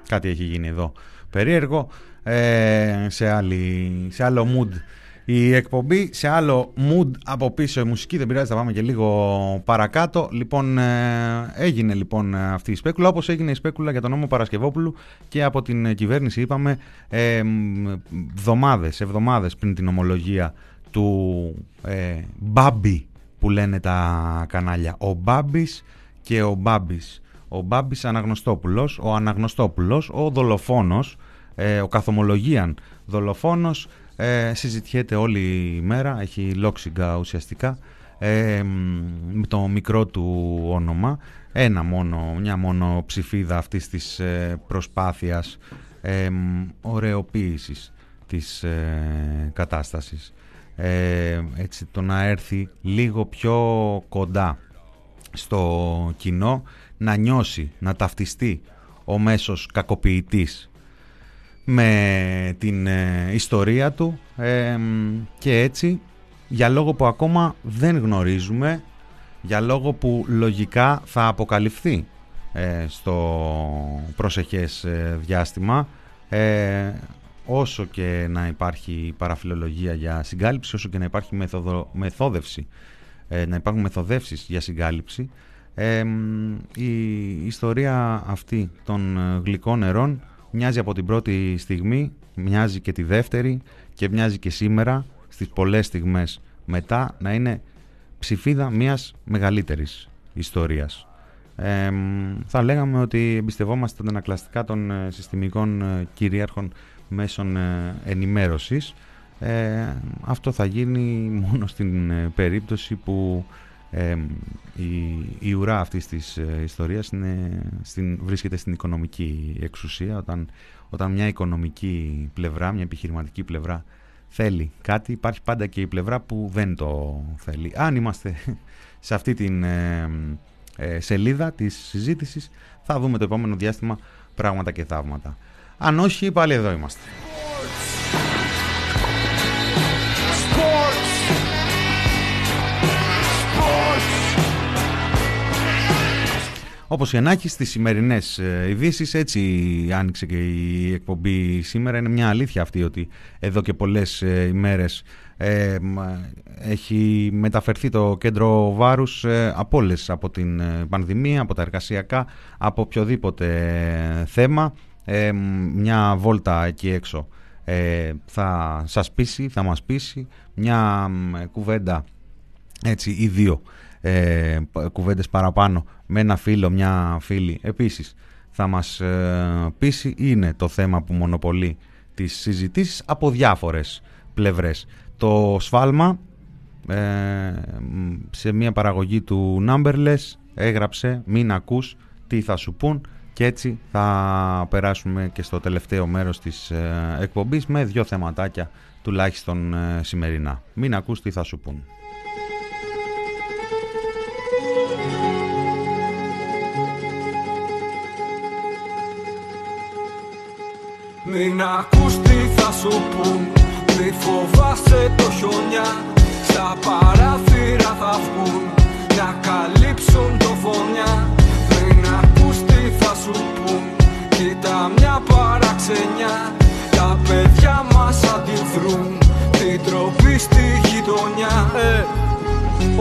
Κάτι έχει γίνει εδώ. Περίεργο ε, σε, άλλη, σε άλλο mood. Η εκπομπή σε άλλο mood από πίσω. Η μουσική δεν πειράζει θα πάμε και λίγο παρακάτω. Λοιπόν ε, έγινε λοιπόν αυτή η σπέκουλα όπως έγινε η σπέκουλα για τον νόμο Παρασκευόπουλου και από την κυβέρνηση είπαμε ε, εβδομάδες, εβδομάδες πριν την ομολογία του ε, Μπάμπη που λένε τα κανάλια ο Μπάμπης και ο Μπάμπης ο Μπάμπης Αναγνωστόπουλος ο Αναγνωστόπουλος, ο δολοφόνος ε, ο καθομολογίαν δολοφόνος ε, συζητιέται όλη η μέρα, έχει λόξιγκα ουσιαστικά ε, με το μικρό του όνομα. Ένα μόνο, μια μόνο ψηφίδα αυτής της ε, προσπάθειας ε, ωραιοποίησης της ε, κατάστασης. Ε, έτσι το να έρθει λίγο πιο κοντά στο κοινό, να νιώσει, να ταυτιστεί ο μέσος κακοποιητής με την ε, ιστορία του. Και έτσι για λόγο που ακόμα δεν γνωρίζουμε για λόγο που λογικά θα αποκαλυφθεί ε, στο προσεχές ε, διάστημα όσο και να υπάρχει παραφιλολογία για συγκάλυψη όσο και να υπάρχει μεθοδο, μεθόδευση να υπάρχουν μεθοδεύσεις για συγκάλυψη η ιστορία αυτή των γλυκών νερών μοιάζει από την πρώτη στιγμή, μοιάζει και τη δεύτερη και μοιάζει και σήμερα στις πολλές στιγμές μετά να είναι ψηφίδα μιας μεγαλύτερης ιστορίας. θα λέγαμε ότι εμπιστευόμαστε τα ανακλαστικά των ε, συστημικών ε, κυρίαρχων μέσων ε, ενημέρωσης. αυτό θα γίνει μόνο στην περίπτωση που η, η ουρά αυτής της ε, ιστορίας είναι, στην, βρίσκεται στην οικονομική εξουσία όταν, όταν μια οικονομική πλευρά, μια επιχειρηματική πλευρά θέλει κάτι υπάρχει πάντα και η πλευρά που δεν το θέλει. Αν είμαστε σε αυτή την ε, σελίδα της συζήτησης θα δούμε το επόμενο διάστημα πράγματα και θαύματα. Αν όχι πάλι εδώ είμαστε. Όπως η Ανάκη στις σημερινές ε, ειδήσεις, έτσι άνοιξε και η εκπομπή σήμερα. Είναι μια αλήθεια αυτή ότι εδώ και πολλές ε, ημέρες ε, έχει μεταφερθεί το κέντρο βάρους ε, από όλες, από την πανδημία, από τα εργασιακά, από οποιοδήποτε θέμα. Μια βόλτα εκεί έξω θα σας πείσει, θα μας πείσει, μια κουβέντα έτσι ή δύο ε, κουβέντες παραπάνω με ένα φίλο, μια φίλη επίσης θα μας ε, πείσει είναι το θέμα που μονοπολεί τις συζητήσεις από διάφορες πλευρές. Το σφάλμα ε, σε μια παραγωγή του Numberless έγραψε μην ακούς τι θα σου πούν και έτσι θα περάσουμε και στο τελευταίο μέρος της ε, εκπομπής με δύο θεματάκια τουλάχιστον ε, σημερινά. Μην ακούς τι θα σου πούν. Μην ακούς τι θα σου πούν Μη φοβάσαι το χιονιά Στα παράθυρα θα βγουν Να καλύψουν το φωνιά σου πούν Κοίτα μια παραξενιά. Τα παιδιά μας αντιδρούν Την τροπή στη γειτονιά. Ε.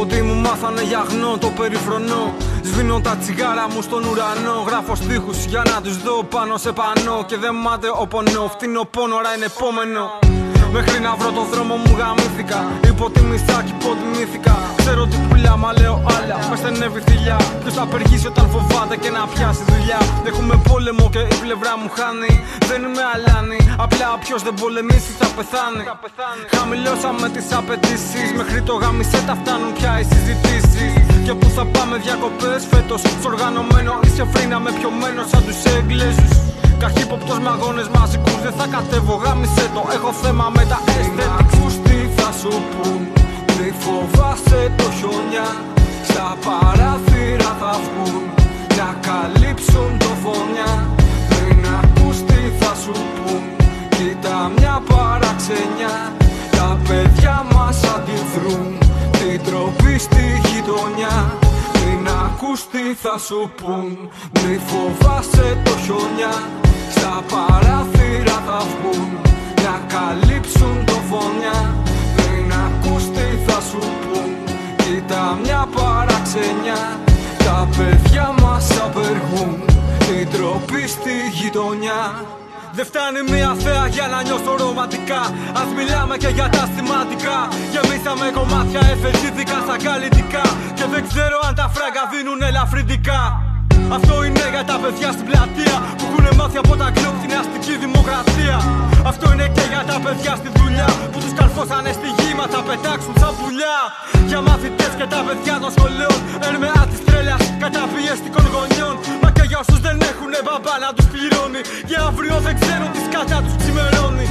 Ότι μου μάθανε για γνώ το περιφρονώ. Σβήνω τα τσιγάρα μου στον ουρανό. Γράφω στίχους για να τους δω πάνω σε πανό. Και δεν μάται ο πονό Φτύνω πόνο, ώρα είναι επόμενο Μέχρι να βρω το δρόμο μου γαμήθηκα. Υποτιμήθηκα και υποτιμήθηκα. Ξέρω τι πουλιά μα λέω άλλα. Μες στενεύει θηλιά. Ποιος θα απεργήσει όταν φοβάται και να πιάσει δουλειά; Έχουμε πόλεμο και η πλευρά μου χάνει. Δεν είμαι αλάνη Απλά ποιος δεν πολεμήσει θα πεθάνει. Χαμηλώσαμε τις απαιτήσεις. Μέχρι το γαμισέτα φτάνουν πια οι συζητήσεις. Και που θα πάμε διακοπές φέτος; Σ' οργανωμένο είσαι φρίνα με πιωμένο σαν τους Εγγλέζους Καχύποπτος με αγώνες μαζικούς Δεν θα κατέβω γάμισε το. Έχω θέμα με τα aesthetics. Τι θα σου πουν Μη φοβάσαι το χιόνια. Στα παράθυρα θα βγουν Να καλύψουν το φωνιά. Μην ακούς τι θα σου πουν Κοίτα μια παραξενιά. Τα παιδιά μας αντιδρούν Την τροπή στη γειτονιά. Μην ακούς τι θα σου πουν Μη φοβάσαι το χιόνια Στα παράθυρα θα βγουν Να καλύψουν το φωνιά Μην ακούς τι θα σου πουν Κοίτα μια παραξενιά Τα παιδιά μας απεργούν Την τροπή στη γειτονιά δεν φτάνει μια θέα για να νιώσω ρομαντικά. Ας μιλάμε και για τα σημαντικά. Γεμίσαμε κομμάτια εφετήθηκα σαν καλλιτικά. Και δεν ξέρω αν τα φράγκα δίνουν ελαφρυντικά. Αυτό είναι για τα παιδιά στην πλατεία Που έχουν μάθει από τα κλοπ την αστική δημοκρατία. Αυτό είναι και για τα παιδιά στη δουλειά Που τους καρφώσανε στη γη μα θα πετάξουν σαν πουλιά. Για μαθητές και τα παιδιά των σχολείων Ερμεά της τρέλας καταπιεστικών γονιών. Μα και για όσους δεν έχουν μπαμπά να τους πληρώνει. Για αύριο δεν ξέρουν τι σκάτα τους ξημερώνει.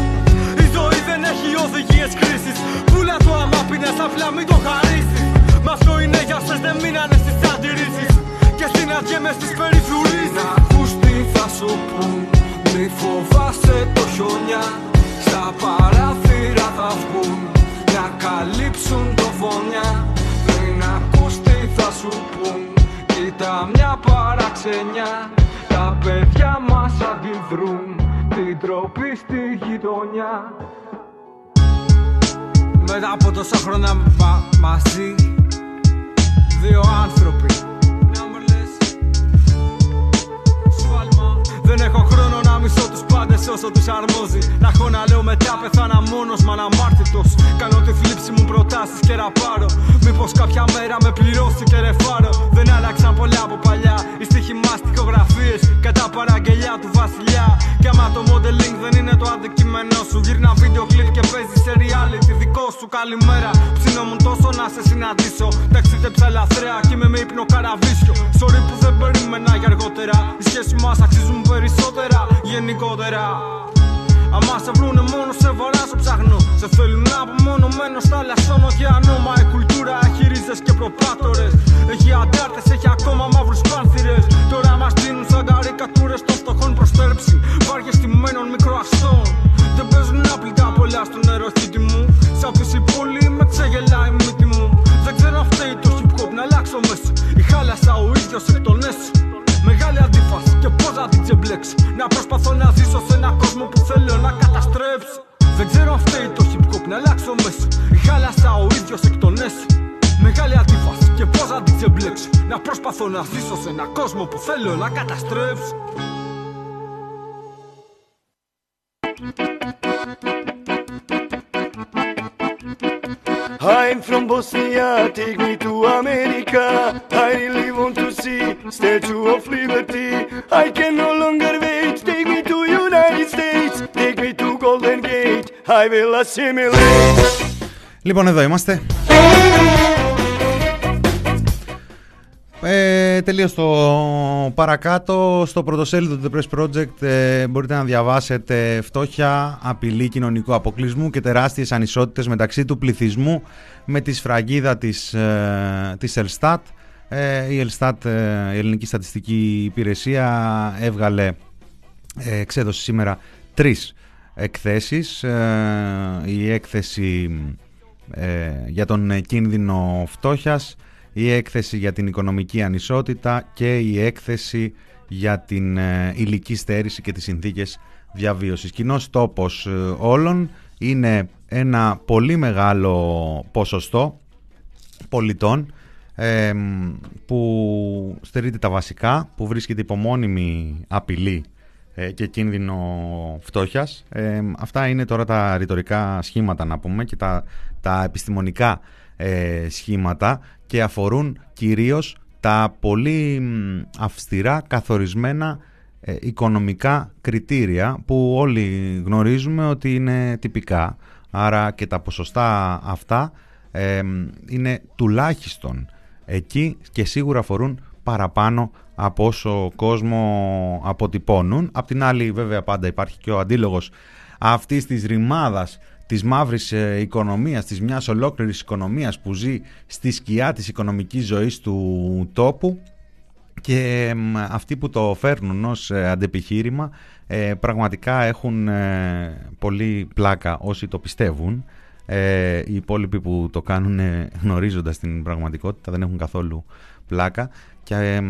Η ζωή δεν έχει οδηγίες κρίσης Πούλα το άμα πίνες απλά μην το χαρίσεις. Μα αυτό είναι για σας δεν μείνανε στις αντιρρήσεις. Και συναντιέμαι στις περιφρουρήσεις. Να ακούς τι θα σου πουν. Μη φοβάσαι το χιόνια. Στα παράθυρα θα βγουν. Να καλύψουν το φωνιά. Μην ακούς τι θα σου πουν Κοίτα μια παραξενιά Τα παιδιά μας αντιδρούν Την τροπή στη γειτονιά μετά από τόσα χρόνια μα, μαζί Δύο άνθρωποι Numberless. Σφάλμα. Δεν έχω χρόνο να μισώ τους πάντες όσο τους αρμόζει. Να έχω να λέω μετά πεθάνα μόνος μα αναμάρτητος Κάνω τη θλίψη μου προτάσεις και ραπάρω Μήπως κάποια μέρα με πληρώσει και ρεφάρω Δεν άλλαξαν πολλά από παλιά. Οι στοίχοι μας τοιχογραφίες Κατά παραγγελιά του βασιλιά. Και άμα το modeling δεν είναι το αντικείμενό σου Γύρνα βίντεο κλιπ και παίζεις σε reality. Δικό σου Καλημέρα. Ψινόμουν τόσο να σε συναντήσω. Ταξίδεψα λαθρέα και είμαι με ύπνο καραβίσιο. Sorry που δεν περίμενα για αργότερα. Οι σχέσεις μας αξίζουν περισσότερα. Γενικότερα Άμα σε βρουνε μόνος σε βαράζω ψάχνω. Σε θέλουν απομονωμένος στα στον ωκεανό Μα η κουλτούρα έχει ρίζες και προπάτορες Έχει αντάρτες, έχει ακόμα μαύρους πάνθυρες. Τώρα μας δίνουν σαν καρικατούρες των φτωχών προστέρψη. Βάργες τιμένων μικροαστών Δεν παίζουν άπλυτα πολλά στο νερό χίτι μου Σαν πίση πόλη με ξεγελάει η μύτη μου. Δεν ξέρω αν φταίει το hip hop να αλλάξω μέσα. Η χάλασα ο ίδιος εκ των πώς να την ξεμπλέξει Να προσπαθώ να ζήσω σε ένα κόσμο που θέλω να καταστρέψει Δεν ξέρω αν φταίει το hip hop να αλλάξω μέσα Η χάλασα ο ίδιος εκ των έσω Μεγάλη αντίφαση και πώς να την ξεμπλέξω. Να προσπαθώ να ζήσω σε ένα κόσμο που θέλω να καταστρέψει I'm from Bosnia, take me to America. I really want to see Statue of Liberty. I can no longer wait. Take me to United States. Take me to Golden Gate. I will assimilate. Λοιπόν, εδώ είμαστε. Ε, Τελείως το παρακάτω στο πρωτοσέλιδο του The Press Project ε, μπορείτε να διαβάσετε φτώχεια, απειλή κοινωνικού αποκλεισμού και τεράστιες ανισότητες μεταξύ του πληθυσμού με τη σφραγίδα της, ε, της Ελστάτ. Ε, η Ελστάτ, ε, η Ελληνική Στατιστική Υπηρεσία, έβγαλε, ε, εξέδωσε σήμερα τρεις εκθέσεις. Ε, η έκθεση ε, για τον κίνδυνο φτώχειας, η έκθεση για την οικονομική ανισότητα και η έκθεση για την ε, ηλική στέρηση και τις συνθήκες διαβίωσης. Κοινός τόπος ε, όλων είναι ένα πολύ μεγάλο ποσοστό πολιτών ε, που στερείται τα βασικά, που βρίσκεται υπό μόνιμη απειλή ε, και κίνδυνο φτώχειας. Ε, αυτά είναι τώρα τα ρητορικά σχήματα να πούμε και τα, τα επιστημονικά ε, σχήματα και αφορούν κυρίως τα πολύ αυστηρά καθορισμένα οικονομικά κριτήρια που όλοι γνωρίζουμε ότι είναι τυπικά. Άρα και τα ποσοστά αυτά είναι τουλάχιστον εκεί και σίγουρα αφορούν παραπάνω από όσο κόσμο αποτυπώνουν. Απ' την άλλη βέβαια πάντα υπάρχει και ο αντίλογος αυτής της ρημάδας της μαύρης ε, οικονομίας, της μιας ολόκληρης οικονομίας που ζει στη σκιά της οικονομικής ζωής του τόπου και αυτοί που το φέρνουν ως ε, αντεπιχείρημα ε, πραγματικά έχουν πολύ πλάκα όσοι το πιστεύουν. Οι υπόλοιποι που το κάνουν γνωρίζοντας την πραγματικότητα δεν έχουν καθόλου πλάκα και ε,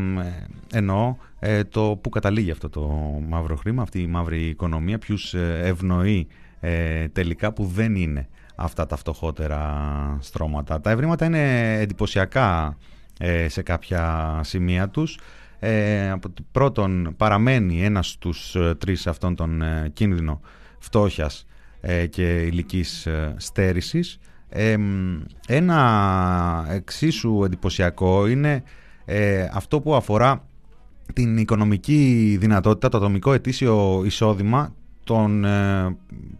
εννοώ ε, το που καταλήγει αυτό το μαύρο χρήμα, αυτή η μαύρη οικονομία, ποιους ε, ευνοεί ε, τελικά που δεν είναι αυτά τα φτωχότερα στρώματα. Τα ευρήματα είναι εντυπωσιακά σε κάποια σημεία τους. πρώτον παραμένει ένας στους τρεις αυτών των κίνδυνο φτώχειας και ηλικής στέρησης. ένα εξίσου εντυπωσιακό είναι ε, αυτό που αφορά την οικονομική δυνατότητα, το ατομικό ετήσιο εισόδημα των ε,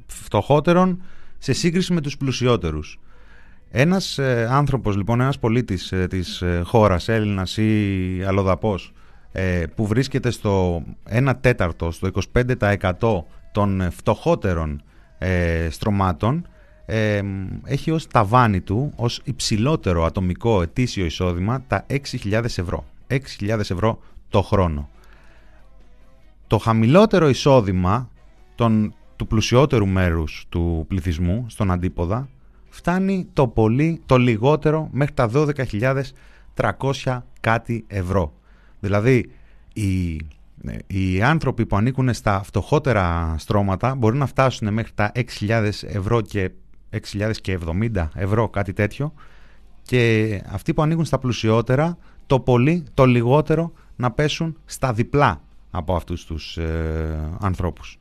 φτωχότερων σε σύγκριση με τους πλουσιότερους. Ένας ε, άνθρωπος, λοιπόν, ένας πολίτης ε, της ε, χώρας, Έλληνας ή αλλοδαπός, που βρίσκεται στο 1 τέταρτο, στο 25% των φτωχότερων στρωμάτων, έχει ως ταβάνι του, ως υψηλότερο ατομικό ετήσιο εισόδημα τα 6.000 ευρώ. 6.000 ευρώ το χρόνο. Το χαμηλότερο εισόδημα των, του πλουσιότερου μέρους του πληθυσμού, στον αντίποδα, φτάνει το πολύ, το λιγότερο μέχρι τα 12.300 κάτι ευρώ. Δηλαδή, οι, οι άνθρωποι που ανήκουν στα φτωχότερα στρώματα μπορούν να φτάσουν μέχρι τα 6.000 ευρώ και 6.070 ευρώ, κάτι τέτοιο. Και αυτοί που ανοίγουν στα πλουσιότερα, το πολύ, το λιγότερο να πέσουν στα διπλά από αυτούς τους ε, ανθρώπους.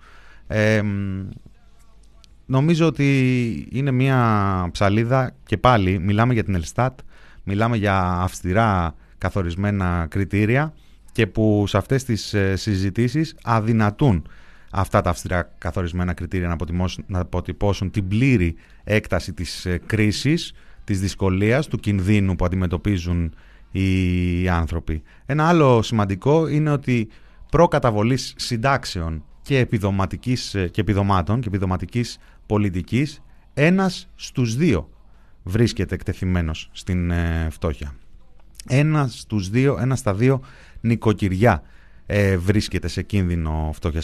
Νομίζω ότι είναι μια ψαλίδα και πάλι μιλάμε για την Ελστάτ, μιλάμε για αυστηρά καθορισμένα κριτήρια και που σε αυτές τις ε, συζητήσεις αδυνατούν αυτά τα αυστηρά καθορισμένα κριτήρια να, να αποτυπώσουν την πλήρη έκταση της ε, κρίσης, της δυσκολίας, του κινδύνου που αντιμετωπίζουν οι άνθρωποι. Ένα άλλο σημαντικό είναι ότι προκαταβολής συντάξεων και, επιδοματικής, ε, και επιδομάτων και επιδοματικής πολιτικής ένας στους δύο βρίσκεται εκτεθειμένος στην ε, φτώχεια. Ένας στους δύο, ένας στα δύο νοικοκυριά ε, βρίσκεται σε κίνδυνο φτώχεια.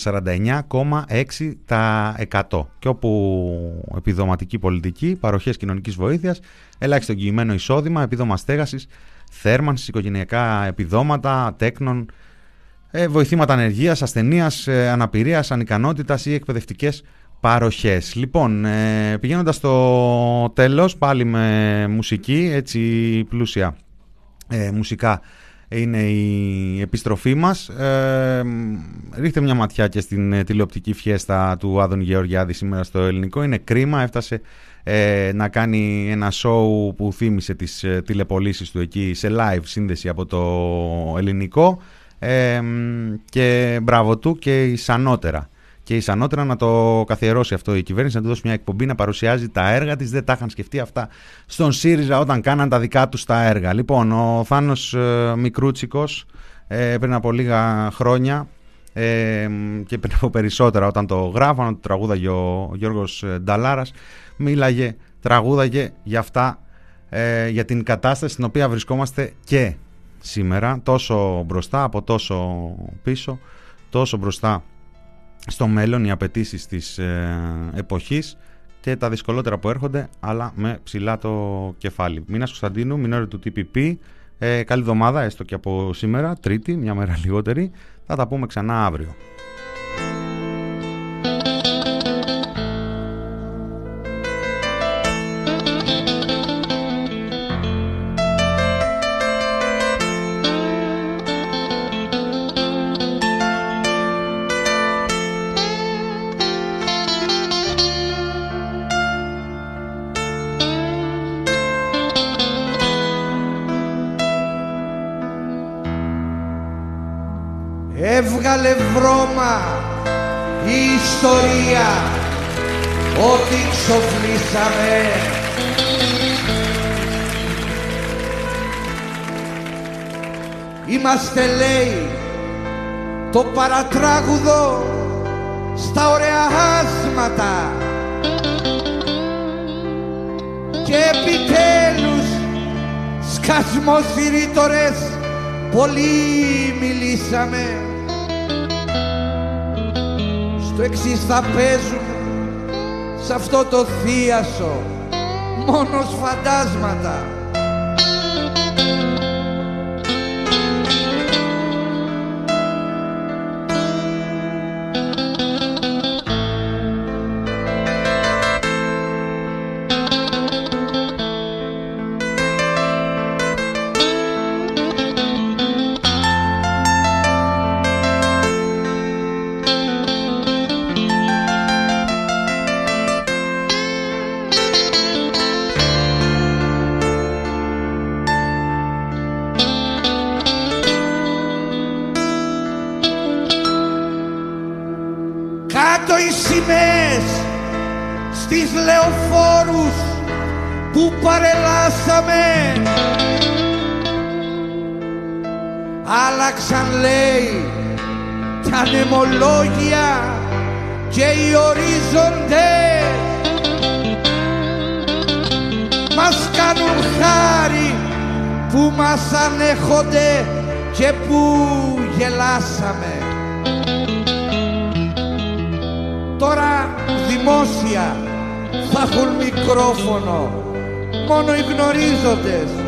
49,6% και όπου επιδοματική πολιτική, παροχές κοινωνικής βοήθειας, ελάχιστο εγγυημένο εισόδημα, επίδομα στέγασης, θέρμανσης, οικογενειακά επιδόματα, τέκνων, ε, βοηθήματα ανεργίας, ασθενείας, ε, αναπηρίας, ανικανότητας ή εκπαιδευτικές παροχές. Λοιπόν, ε, πηγαίνοντας στο τέλος, πάλι με μουσική, έτσι πλούσια ε, μουσικά είναι η επιστροφή μας. Ε, ρίχτε μια ματιά και στην ε, τηλεοπτική φιέστα του Άδων Γεωργιάδη σήμερα στο ελληνικό. Είναι κρίμα, έφτασε ε, να κάνει ένα σοου που θύμισε τις ε, τηλεπολίσεις του εκεί σε live σύνδεση από το ελληνικό ε, και μπράβο του και ισανότερα και ισανότερα να το καθιερώσει αυτό η κυβέρνηση, να του δώσει μια εκπομπή να παρουσιάζει τα έργα της. Δεν τα είχαν σκεφτεί αυτά στον ΣΥΡΙΖΑ όταν κάναν τα δικά τους τα έργα. Λοιπόν, ο Θάνος ε, Μικρούτσικος ε, πριν από λίγα χρόνια ε, και πριν από περισσότερα όταν το γράφανε, το τραγούδαγε ο Γιώργος Νταλάρας, μίλαγε, τραγούδαγε για αυτά, ε, για την κατάσταση στην οποία βρισκόμαστε και σήμερα, τόσο μπροστά από τόσο πίσω, τόσο μπροστά στο μέλλον οι απαιτήσεις της ε, εποχής και τα δυσκολότερα που έρχονται, αλλά με ψηλά το κεφάλι. Μήνας Κωνσταντίνου, μηνόρι του TPP. Ε, καλή εβδομάδα, έστω και από σήμερα, Τρίτη, μια μέρα λιγότερη. Θα τα πούμε ξανά αύριο. Βρώμα η ιστορία ότι ξοφλήσαμε Είμαστε λέει το παρατράγουδο στα ωραία άσματα και επιτέλους σκασμοθυρίτορες πολύ μιλήσαμε στο εξής θα παίζουμε σε αυτό το θίασο μόνος φαντάσματα Άλλαξαν λέει τα νεμολόγια και οι ορίζοντες. Μας κάνουν χάρη που μας ανέχονται και που γελάσαμε. Τώρα δημόσια θα έχουν μικρόφωνο. Μόνο οι γνωρίζοντες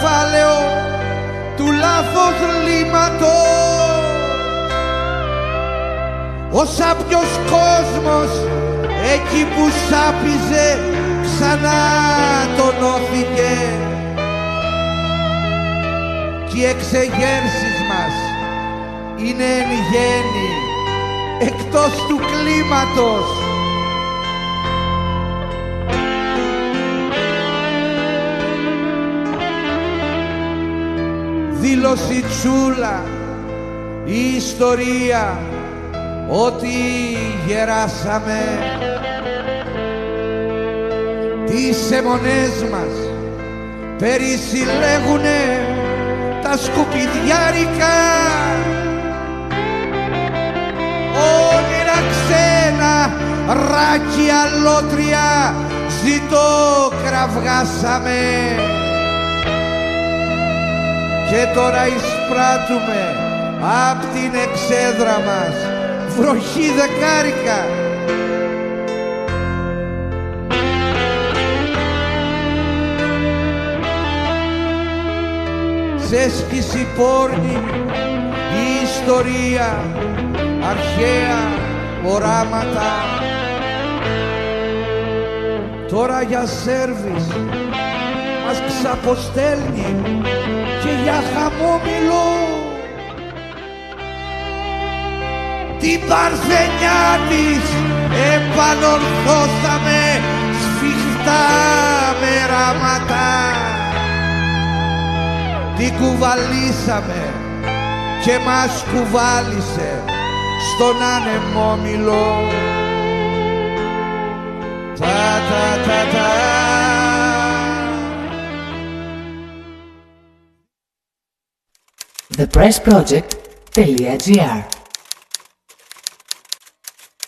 κεφάλαιο του λάθος λίματος Ο σάπιος κόσμος εκεί που σάπιζε ξανά τονώθηκε και οι εξεγέρσεις μας είναι εν γέννη εκτός του κλίματος δήλωση τσούλα η ιστορία ότι γεράσαμε. Τις αιμονές μας περισυλλέγουνε τα σκουπιδιάρικα όνειρα ξένα ράκι αλότρια ζητώ κραυγάσαμε και τώρα εισπράττουμε απ' την εξέδρα μας βροχή δεκάρικα. Ξέσπιση πόρνη η ιστορία αρχαία οράματα. Τώρα για σέρβις μας ξαποστέλνει για χαμόμηλο την παρθενιά της επανορθώσαμε σφιχτά μεράματα. Την κουβαλήσαμε και μας κουβάλισε στον ανεμόμυλο τα τα τα τα pressproject.gr